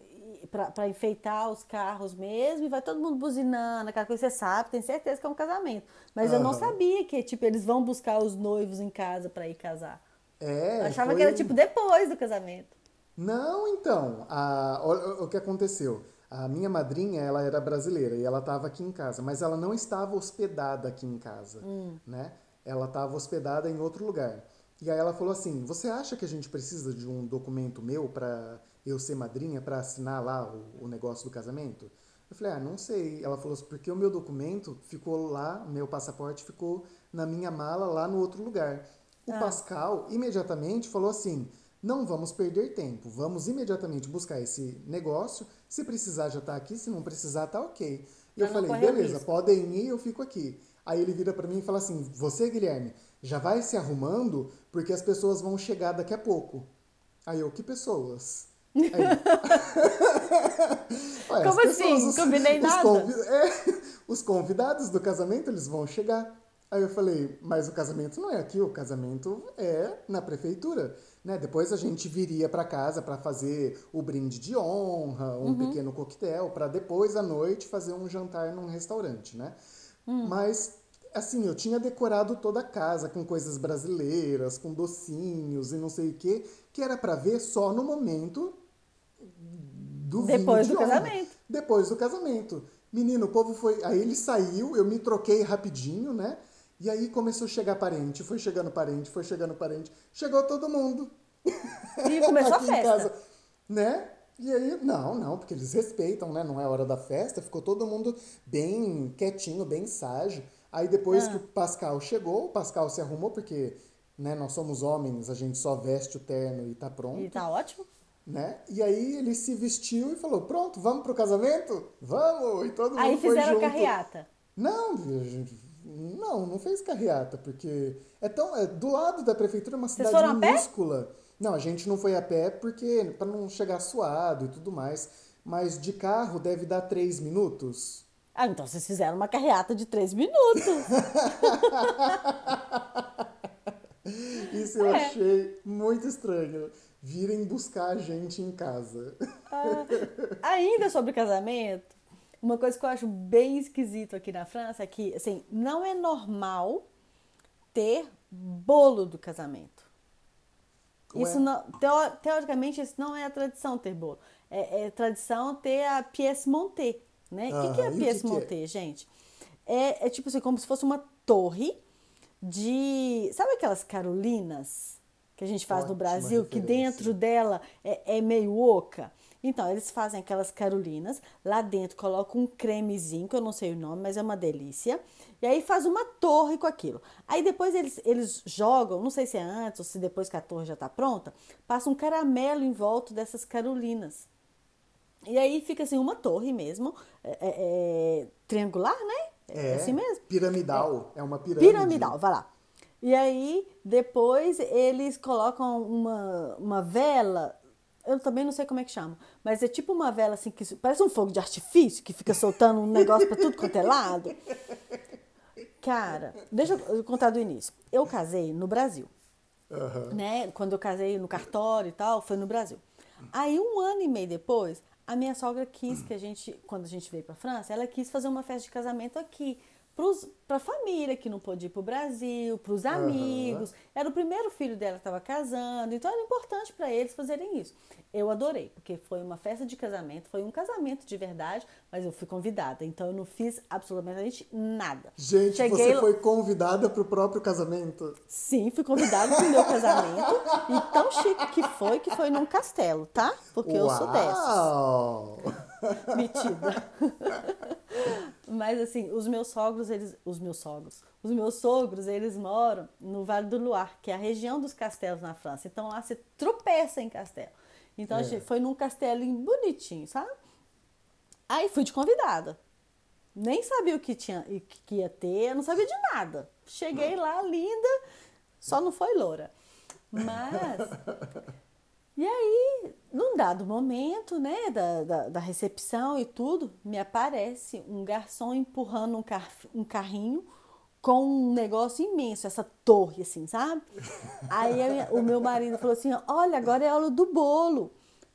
A: pra, pra enfeitar os carros mesmo e vai todo mundo buzinando, aquela coisa você sabe, tem certeza que é um casamento. Mas eu não sabia que, tipo, eles vão buscar os noivos em casa pra ir casar.
B: É,
A: eu achava
B: foi
A: que era, tipo, depois do casamento.
B: Não, então, a- o, o que aconteceu? A minha madrinha, ela era brasileira e ela estava aqui em casa, mas ela não estava hospedada aqui em casa, né? Ela estava hospedada em outro lugar. E aí ela falou assim: "Você acha que a gente precisa de um documento meu para eu ser madrinha para assinar lá o, o negócio do casamento?" Eu falei: "Ah, não sei". Ela falou assim: "Porque o meu documento ficou lá, meu passaporte ficou na minha mala lá no outro lugar". O Pascal imediatamente falou assim: não vamos perder tempo, vamos imediatamente buscar esse negócio. Se precisar, já tá aqui, se não precisar, tá ok. E eu falei: beleza,
A: risco."
B: podem ir, eu fico aqui. Aí ele vira pra mim e fala assim: você, Guilherme, já vai se arrumando porque as pessoas vão chegar daqui a pouco. Aí eu: que pessoas? Aí, Ué,
A: Como assim? Combinei nada?
B: convi- é, os convidados do casamento, eles vão chegar. Aí eu falei, mas o casamento não é aqui, o casamento é na prefeitura, né? Depois a gente viria para casa para fazer o brinde de honra, um pequeno coquetel, para depois à noite fazer um jantar num restaurante, né? Mas assim, eu tinha decorado toda a casa com coisas brasileiras, com docinhos e não sei o quê, que era para ver só no momento do
A: Depois
B: de
A: do
B: honra.
A: casamento.
B: Depois do casamento. Menino, o povo foi. Aí ele saiu, eu me troquei rapidinho, né? E aí começou a chegar parente, foi chegando parente, foi chegando parente. Chegou todo mundo.
A: E começou a festa.
B: casa, né? E aí, não, não, porque eles respeitam, né? Não é hora da festa, ficou todo mundo bem quietinho, bem ságio. Aí depois
A: Ah.
B: que o Pascal chegou, o Pascal se arrumou, porque né, nós somos homens, a gente só veste o terno e tá pronto
A: E tá ótimo.
B: né? E aí ele se vestiu e falou: Pronto, vamos pro casamento? Vamos! E todo mundo
A: Aí
B: foi
A: fizeram
B: junto.
A: a carreata.
B: Não, não, não fez carreata, porque é tão é, do lado da prefeitura é uma cidade
A: a pé?
B: minúscula. Não, a gente não foi a pé porque para não chegar suado e tudo mais. Mas de carro deve dar três minutos.
A: Ah, então vocês fizeram uma carreata de três minutos.
B: Isso eu
A: É.
B: achei muito estranho. Virem buscar a gente em casa.
A: Ah, ainda sobre casamento, uma coisa que eu acho bem esquisito aqui na França é que, assim, não é normal ter bolo do casamento.
B: Ué?
A: Isso não, teo- teoricamente, isso não é a tradição ter bolo. É, é tradição ter a pièce montée, né? O que, que é a
B: que
A: pièce
B: que é?
A: montée, gente? É, é tipo assim, como se fosse uma torre de... Sabe aquelas carolinas que a gente faz no
B: Ótima
A: Brasil, que
B: referência.
A: dentro dela é, é meio oca? Então, eles fazem aquelas carolinas, lá dentro colocam um cremezinho, que eu não sei o nome, mas é uma delícia. E aí faz uma torre com aquilo. Aí depois eles, eles jogam, não sei se é antes ou se depois que a torre já está pronta, passa um caramelo em volta dessas carolinas. E aí fica assim, uma torre mesmo, é, é, é, triangular, né? É, assim mesmo?
B: Piramidal. É, uma pirâmide.
A: Piramidal, vai lá. E aí, depois, eles colocam uma, uma vela, eu também não sei como é que chama, mas é tipo uma vela assim, que parece um fogo de artifício, que fica soltando um negócio pra tudo quanto é lado. Cara, deixa eu contar do início. Eu casei no Brasil,
B: Aham.
A: né? Quando eu casei no cartório e tal, foi no Brasil. Aí, um ano e meio depois, a minha sogra quis que a gente, quando a gente veio pra França, ela quis fazer uma festa de casamento aqui. Pros, pra família que não pôde ir pro Brasil, pros
B: Aham.
A: amigos. Era o primeiro filho dela que estava casando, então era importante para eles fazerem isso. Eu adorei, porque foi uma festa de casamento, foi um casamento de verdade, mas eu fui convidada, então eu não fiz absolutamente nada.
B: Gente,
A: Cheguei
B: você foi convidada pro próprio casamento.
A: Sim, fui convidada pro meu casamento. E tão chique que foi, que foi num castelo, tá? Porque eu sou dessas. Metida. Mas assim, os meus sogros, eles. Os meus sogros. Os meus sogros, eles moram no Vale do Loire, que é a região dos castelos na França. Então lá você tropeça em castelo. Então a
B: É.
A: gente foi num castelinho bonitinho, sabe? Aí fui de convidada. Nem sabia o que tinha e que ia ter, eu não sabia de nada. cheguei lá linda, só não foi loura. Mas. E aí, num dado momento, né, da, da, da recepção e tudo, me aparece um garçom empurrando um, car um carrinho com um negócio imenso, essa torre, assim, sabe? Aí o meu marido falou assim: olha, agora é a hora do bolo.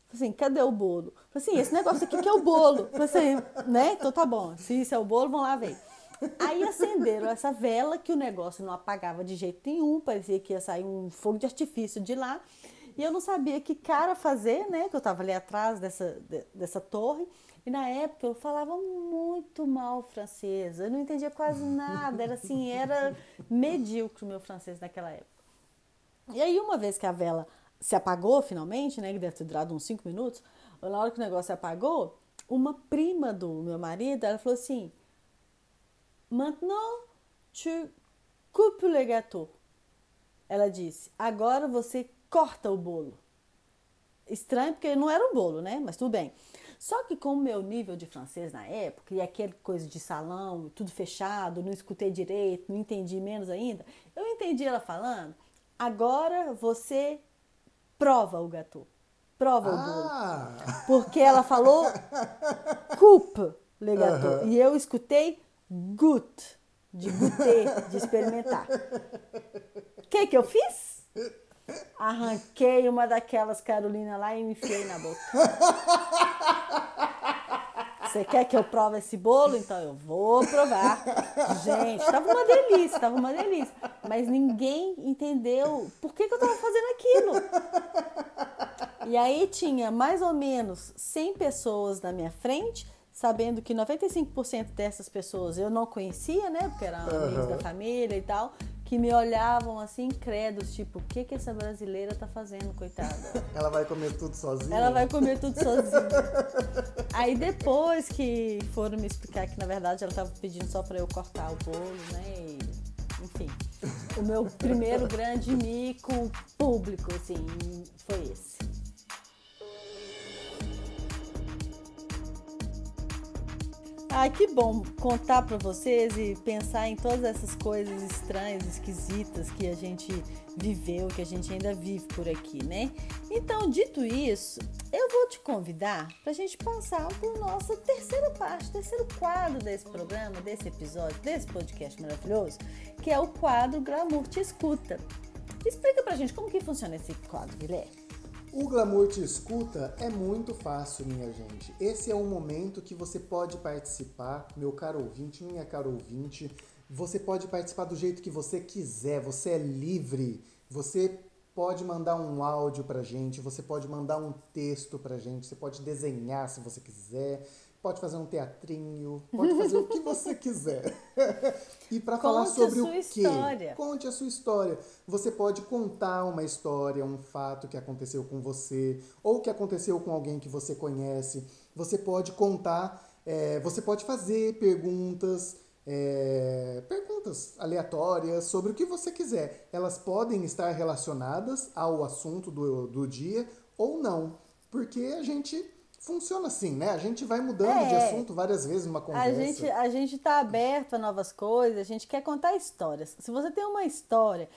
A: Falei assim, cadê o bolo? Falei assim, esse negócio aqui que é o bolo. Falei assim, né? Então tá bom, se isso é o bolo, vamos lá ver. Aí acenderam essa vela que o negócio não apagava de jeito nenhum, parecia que ia sair um fogo de artifício de lá. E eu não sabia que cara fazer, né? Que eu estava ali atrás dessa, dessa torre. E na época eu falava muito mal francês. Eu não entendia quase nada. Era assim, era medíocre o meu francês naquela época. E aí, uma vez que a vela se apagou finalmente, né? Que deve ter durado uns cinco minutos. Na hora que o negócio se apagou, uma prima do meu marido, ela falou assim: Maintenant, tu coupes le gâteau. Ela disse: agora você corta o bolo. Estranho porque não era um bolo, né? Mas tudo bem. Só que com o meu nível de francês na época, e aquele coisa de salão, tudo fechado, não escutei direito, não entendi menos ainda, eu entendi ela falando, agora você prova o gâteau. Prova ah. o bolo. Porque ela falou coupe le gâteau. Uhum. E eu escutei gut, de goûter, de experimentar. O que que eu fiz? Arranquei uma daquelas Carolina lá e me enfiei na boca. Você quer que eu prove esse bolo? Então eu vou provar. Gente, tava uma delícia, tava uma delícia. Mas ninguém entendeu por que, que eu tava fazendo aquilo. E aí tinha mais ou menos 100 pessoas na minha frente sabendo que 95% dessas pessoas eu não conhecia, né? Porque eram uhum. amigos da família e tal, que me olhavam assim, incrédulos, tipo, o que que essa brasileira tá fazendo, coitada?
B: Ela vai comer tudo sozinha?
A: Ela vai comer tudo sozinha. Aí depois que foram me explicar que na verdade ela tava pedindo só para eu cortar o bolo, né? E, enfim, o meu primeiro grande mico público, assim, foi esse. Ai, que bom contar para vocês e pensar em todas essas coisas estranhas, esquisitas que a gente viveu, que a gente ainda vive por aqui, né? Então, dito isso, eu vou te convidar para a gente passar por nossa terceira parte, terceiro quadro desse programa, desse episódio, desse podcast maravilhoso, que é o quadro Glamour Te Escuta. Explica pra gente como que funciona esse quadro, Guilherme.
B: O Glamour Te Escuta é muito fácil, minha gente. Esse é um momento que você pode participar, meu caro ouvinte, minha caro ouvinte. Você pode participar do jeito que você quiser, você é livre. Você pode mandar um áudio pra gente, você pode mandar um texto pra gente, você pode desenhar se você quiser, pode fazer um teatrinho, pode fazer o que você quiser. e para falar sobre o quê? História. Conte a sua história. Você pode contar uma história, um fato que aconteceu com você ou que aconteceu com alguém que você conhece. Você pode contar, é, você pode fazer perguntas. É, perguntas aleatórias sobre o que você quiser. Elas podem estar relacionadas ao assunto do, do dia ou não, porque a gente funciona assim, né? A gente vai mudando é, de assunto várias vezes numa conversa.
A: A gente, a gente tá aberto a novas coisas, a gente quer contar histórias. Se você tem uma história,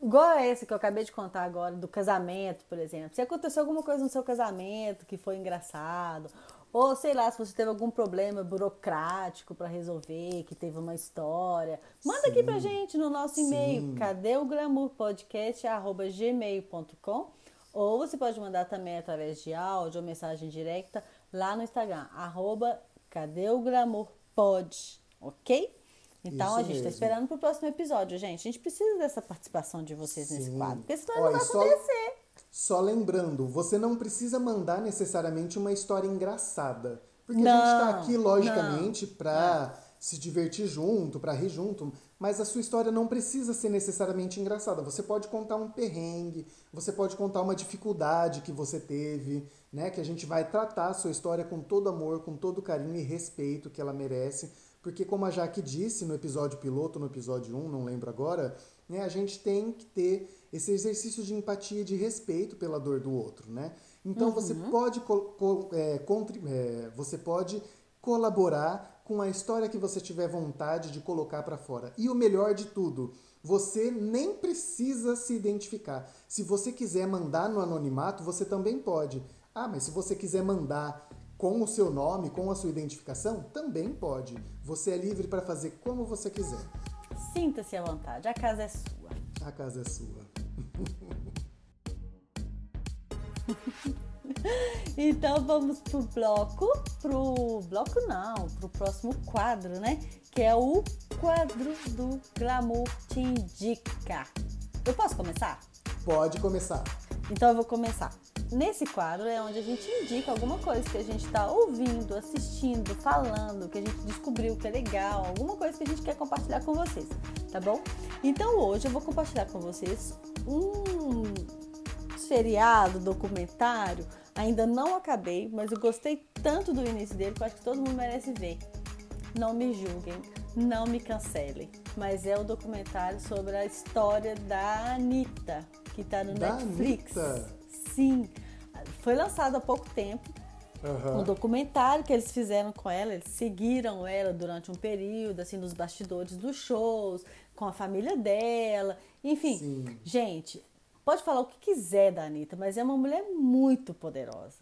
A: igual essa que eu acabei de contar agora, do casamento, por exemplo. Se aconteceu alguma coisa no seu casamento que foi engraçado, ou sei lá, se você teve algum problema burocrático para resolver, que teve uma história, manda Sim. aqui pra gente no nosso e-mail, cadê o glamourpodcast@gmail.com ou você pode mandar também através de áudio ou mensagem direta lá no Instagram, arroba cadê o glamour pod, ok? Então Isso a gente está esperando para o próximo episódio, gente. A gente precisa dessa participação de vocês Sim. nesse quadro, porque senão Olha, não vai acontecer.
B: Só, só lembrando, você não precisa mandar necessariamente uma história engraçada. Porque não, a gente está aqui, logicamente, para se divertir junto, para rir junto, mas a sua história não precisa ser necessariamente engraçada. Você pode contar um perrengue, você pode contar uma dificuldade que você teve, né? Que a gente vai tratar a sua história com todo amor, com todo carinho e respeito que ela merece. Porque como a Jaque disse no episódio piloto, no episódio 1, não lembro agora, né, a gente tem que ter esse exercício de empatia e de respeito pela dor do outro, né? Então uhum. você pode é, é, você pode colaborar com a história que você tiver vontade de colocar para fora. E o melhor de tudo, você nem precisa se identificar. Se você quiser mandar no anonimato, você também pode. Ah, mas se você quiser mandar com o seu nome, com a sua identificação, também pode. Você é livre para fazer como você quiser.
A: Sinta-se à vontade, a casa é sua.
B: A casa é sua.
A: então vamos pro bloco, pro bloco não, pro próximo quadro, né? Que é o quadro do Glamour Te Indica. Eu posso começar?
B: Pode começar.
A: Então eu vou começar. Nesse quadro é onde a gente indica alguma coisa que a gente está ouvindo, assistindo, falando, que a gente descobriu que é legal, alguma coisa que a gente quer compartilhar com vocês, tá bom? Então hoje eu vou compartilhar com vocês um seriado, documentário, ainda não acabei, mas eu gostei tanto do início dele que eu acho que todo mundo merece ver. Não me julguem, não me cancelem, mas é o documentário sobre a história da Anitta, que está no
B: Da
A: Netflix.
B: Anitta?
A: Sim, foi lançado há pouco tempo.
B: Aham.
A: Um documentário que eles fizeram com ela, eles seguiram ela durante um período, assim, nos bastidores dos shows, com a família dela, enfim.
B: Sim.
A: Gente, pode falar o que quiser da Anitta, mas é uma mulher muito poderosa.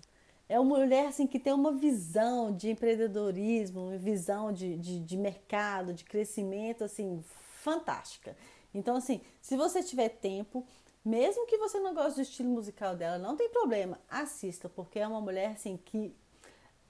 A: É uma mulher assim, que tem uma visão de empreendedorismo, uma visão de, de, de mercado, de crescimento assim, fantástica. Então, assim, se você tiver tempo, mesmo que você não goste do estilo musical dela, não tem problema, assista, porque é uma mulher assim que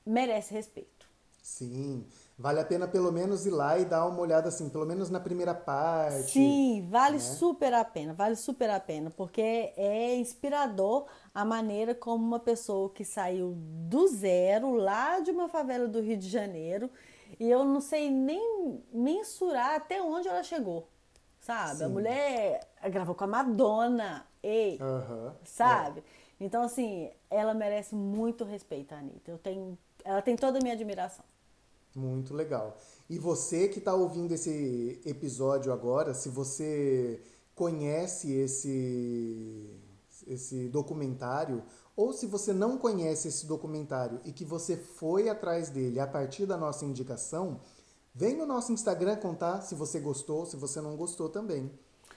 A: merece respeito.
B: Sim. Vale a pena pelo menos ir lá e dar uma olhada assim, pelo menos na primeira parte.
A: Sim, vale super a pena, vale super a pena, porque é inspirador a maneira como uma pessoa que saiu do zero, lá de uma favela do Rio de Janeiro, e eu não sei nem mensurar até onde ela chegou, sabe? A
B: Sim.
A: mulher gravou com a Madonna, ei,
B: Aham.
A: sabe? Então, assim, ela merece muito respeito, a Anitta. Eu tenho, ela tem toda a minha admiração.
B: Muito legal. E você que está ouvindo esse episódio agora, se você conhece esse, esse documentário, ou se você não conhece esse documentário e que você foi atrás dele a partir da nossa indicação, vem no nosso Instagram contar se você gostou, se você não gostou também.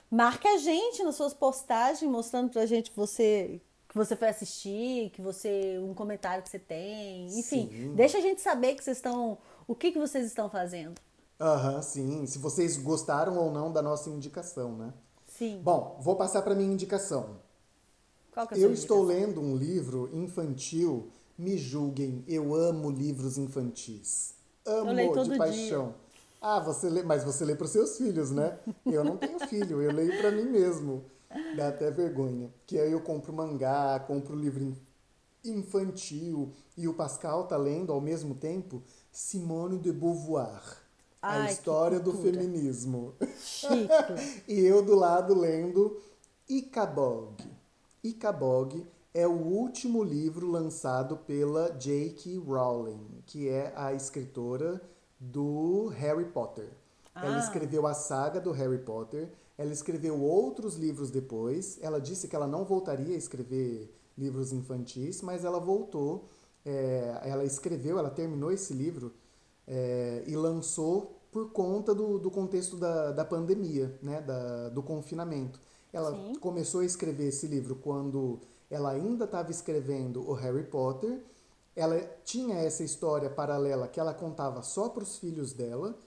A: Marca a gente nas suas postagens, mostrando pra gente que você que você foi assistir, que você um comentário que você tem, enfim,
B: Sim.
A: deixa a gente saber que vocês estão, o que que vocês estão fazendo.
B: Aham, sim. Se vocês gostaram ou não da nossa indicação, né?
A: Sim.
B: Bom, vou passar para minha indicação.
A: Qual que é a
B: Eu estou
A: indicação?
B: lendo um livro infantil. Me julguem, eu amo livros infantis. Amo de
A: dia.
B: paixão. Ah, você lê, mas você lê para os seus filhos, né? Eu não tenho filho, eu leio para mim mesmo. Dá até vergonha. Que aí eu compro mangá, compro livro in- infantil e o Pascal tá lendo ao mesmo tempo Simone de Beauvoir,
A: Ai,
B: a história do feminismo.
A: Chique.
B: E eu do lado lendo Icabog. Icabog é o último livro lançado pela J.K. Rowling, que é a escritora do Harry Potter. Ela
A: Ah.
B: escreveu a saga do Harry Potter, ela escreveu outros livros depois. Ela disse que ela não voltaria a escrever livros infantis, mas ela voltou. É, ela escreveu, ela terminou esse livro é, e lançou por conta do, do contexto da, da pandemia, né, da, do confinamento. Ela
A: Sim.
B: começou a escrever esse livro quando ela ainda estava escrevendo o Harry Potter. Ela tinha essa história paralela que ela contava só para os filhos dela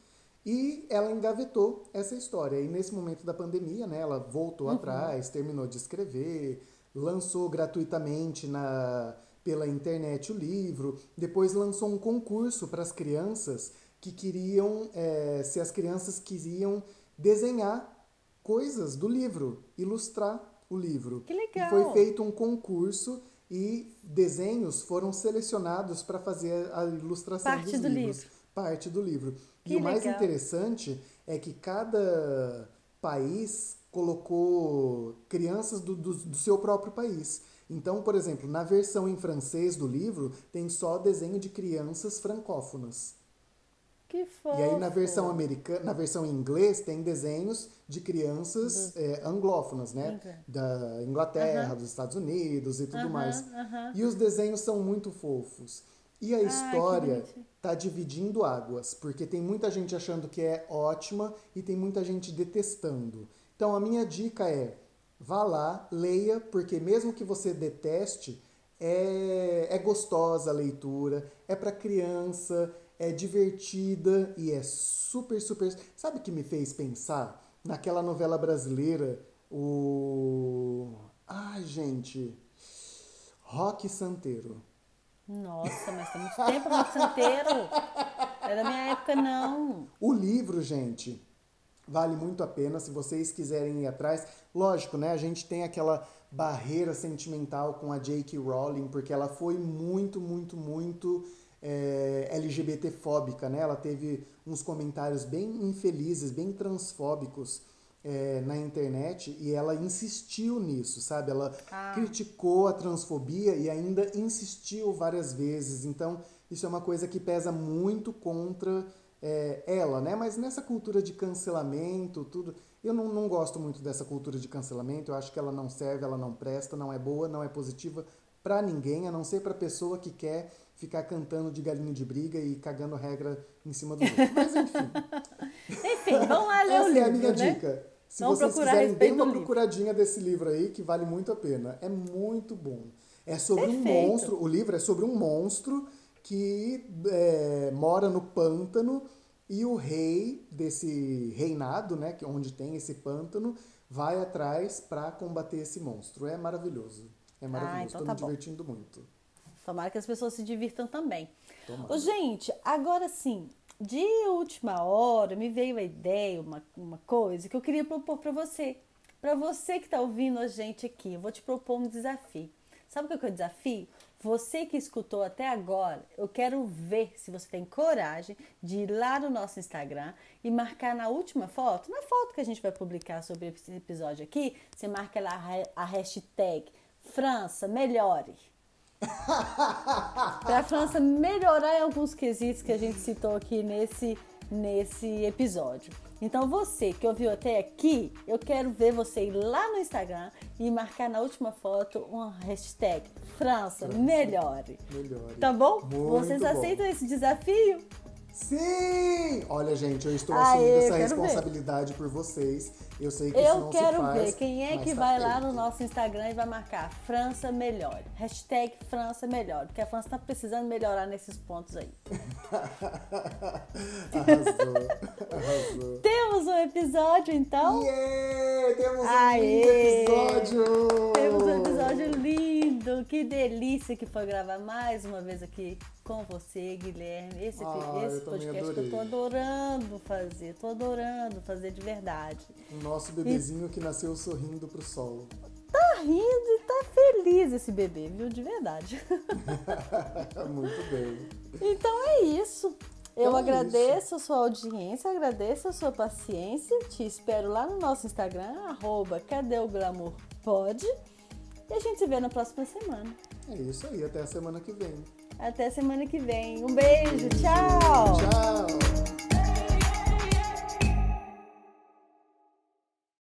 B: e ela engavetou essa história. E nesse momento da pandemia, né, ela voltou atrás, terminou de escrever, lançou gratuitamente na pela internet o livro, depois lançou um concurso para as crianças que queriam, eh, se as crianças queriam desenhar coisas do livro, ilustrar o livro.
A: Que legal.
B: E foi feito um concurso e desenhos foram selecionados para fazer a ilustração
A: Parte
B: dos
A: do
B: livros.
A: livro.
B: Parte do livro.
A: Que
B: e o mais
A: legal.
B: interessante é que cada país colocou crianças do, do, do seu próprio país. Então, por exemplo, na versão em francês do livro, tem só desenho de crianças francófonas.
A: Que fofo.
B: E aí na versão americana, na versão em inglês tem desenhos de crianças é, anglófonas, né? Da Inglaterra, dos Estados Unidos e tudo mais. E os desenhos são muito fofos. E a história
A: bonitinho.
B: tá dividindo águas, porque tem muita gente achando que é ótima e tem muita gente detestando. Então a minha dica é: vá lá, leia, porque mesmo que você deteste, é, é gostosa a leitura, é para criança, é divertida e é super, super. Sabe o que me fez pensar? Naquela novela brasileira, o. Ai, gente. Rock Santeiro.
A: Nossa, mas tem muito tempo Rock Santeiro. É da minha época, não.
B: O livro, gente, vale muito a pena se vocês quiserem ir atrás. Lógico, né? A gente tem aquela barreira sentimental com a J.K. Rowling, porque ela foi muito, muito, muito é, LGBT-fóbica, né? Ela teve uns comentários bem infelizes, bem transfóbicos é, na internet e ela insistiu nisso, sabe? Ela
A: Ah.
B: criticou a transfobia e ainda insistiu várias vezes. Então, isso é uma coisa que pesa muito contra é, ela, né? Mas nessa cultura de cancelamento, tudo. Eu não, não gosto muito dessa cultura de cancelamento. Eu acho que ela não serve, ela não presta, não é boa, não é positiva pra ninguém, a não ser pra pessoa que quer ficar cantando de galinho de briga e cagando regra em cima do outro. Mas enfim.
A: Enfim, vamos lá ler
B: Essa
A: o livro,
B: é a minha
A: né?
B: dica. Se
A: Vamos
B: vocês quiserem, dê uma
A: do livro.
B: procuradinha desse livro aí, que vale muito a pena. É muito bom. É sobre um
A: Perfeito.
B: monstro, o livro é sobre um monstro que é, mora no pântano e o rei desse reinado, né, que onde tem esse pântano, vai atrás para combater esse monstro. É maravilhoso. É maravilhoso.
A: então
B: Estou
A: tá
B: me
A: bom.
B: divertindo muito.
A: Tomara que as pessoas se divirtam também.
B: Tomara.
A: Ô, gente, agora sim, de última hora me veio a ideia, uma, uma coisa que eu queria propor pra você. Pra você que tá ouvindo a gente aqui, eu vou te propor um desafio. Sabe o que é o desafio? Você que escutou até agora, eu quero ver se você tem coragem de ir lá no nosso Instagram e marcar na última foto, na foto que a gente vai publicar sobre esse episódio aqui, você marca lá a ha- a hashtag França Melhore. Para a França melhorar em alguns quesitos que a gente citou aqui nesse, nesse episódio. Então você que ouviu até aqui, eu quero ver você ir lá no Instagram e marcar na última foto uma hashtag França melhore.
B: Melhore.
A: Tá bom?
B: Muito
A: Vocês
B: bom.
A: aceitam esse desafio?
B: Sim! Olha, gente, eu estou
A: Aê,
B: assumindo essa
A: quero ver.
B: responsabilidade por vocês. Eu sei que isso
A: Eu quero
B: faz.
A: ver quem é que
B: tá
A: vai lá
B: feito.
A: no nosso Instagram e vai marcar França Melhore. Hashtag França Melhore. Porque a França está precisando melhorar nesses pontos aí.
B: Arrasou, arrasou.
A: Temos um episódio então?
B: Yeah! Temos um
A: Aê!
B: lindo episódio!
A: Temos um episódio lindo, que delícia que foi gravar mais uma vez aqui com você, Guilherme. Esse,
B: Ah,
A: esse
B: eu
A: podcast que eu tô adorando fazer, tô adorando fazer de verdade.
B: O nosso bebezinho que nasceu sorrindo pro sol.
A: Tá rindo e tá feliz esse bebê, viu? De verdade.
B: Muito bem.
A: Então é isso. Eu
B: Então é
A: agradeço a sua audiência, agradeço a sua paciência. Te espero lá no nosso Instagram, arroba Cadê o Glamour Pod. E a gente se vê na próxima semana.
B: É isso aí, até a semana que vem.
A: Até semana que vem. Um beijo, tchau!
B: Tchau!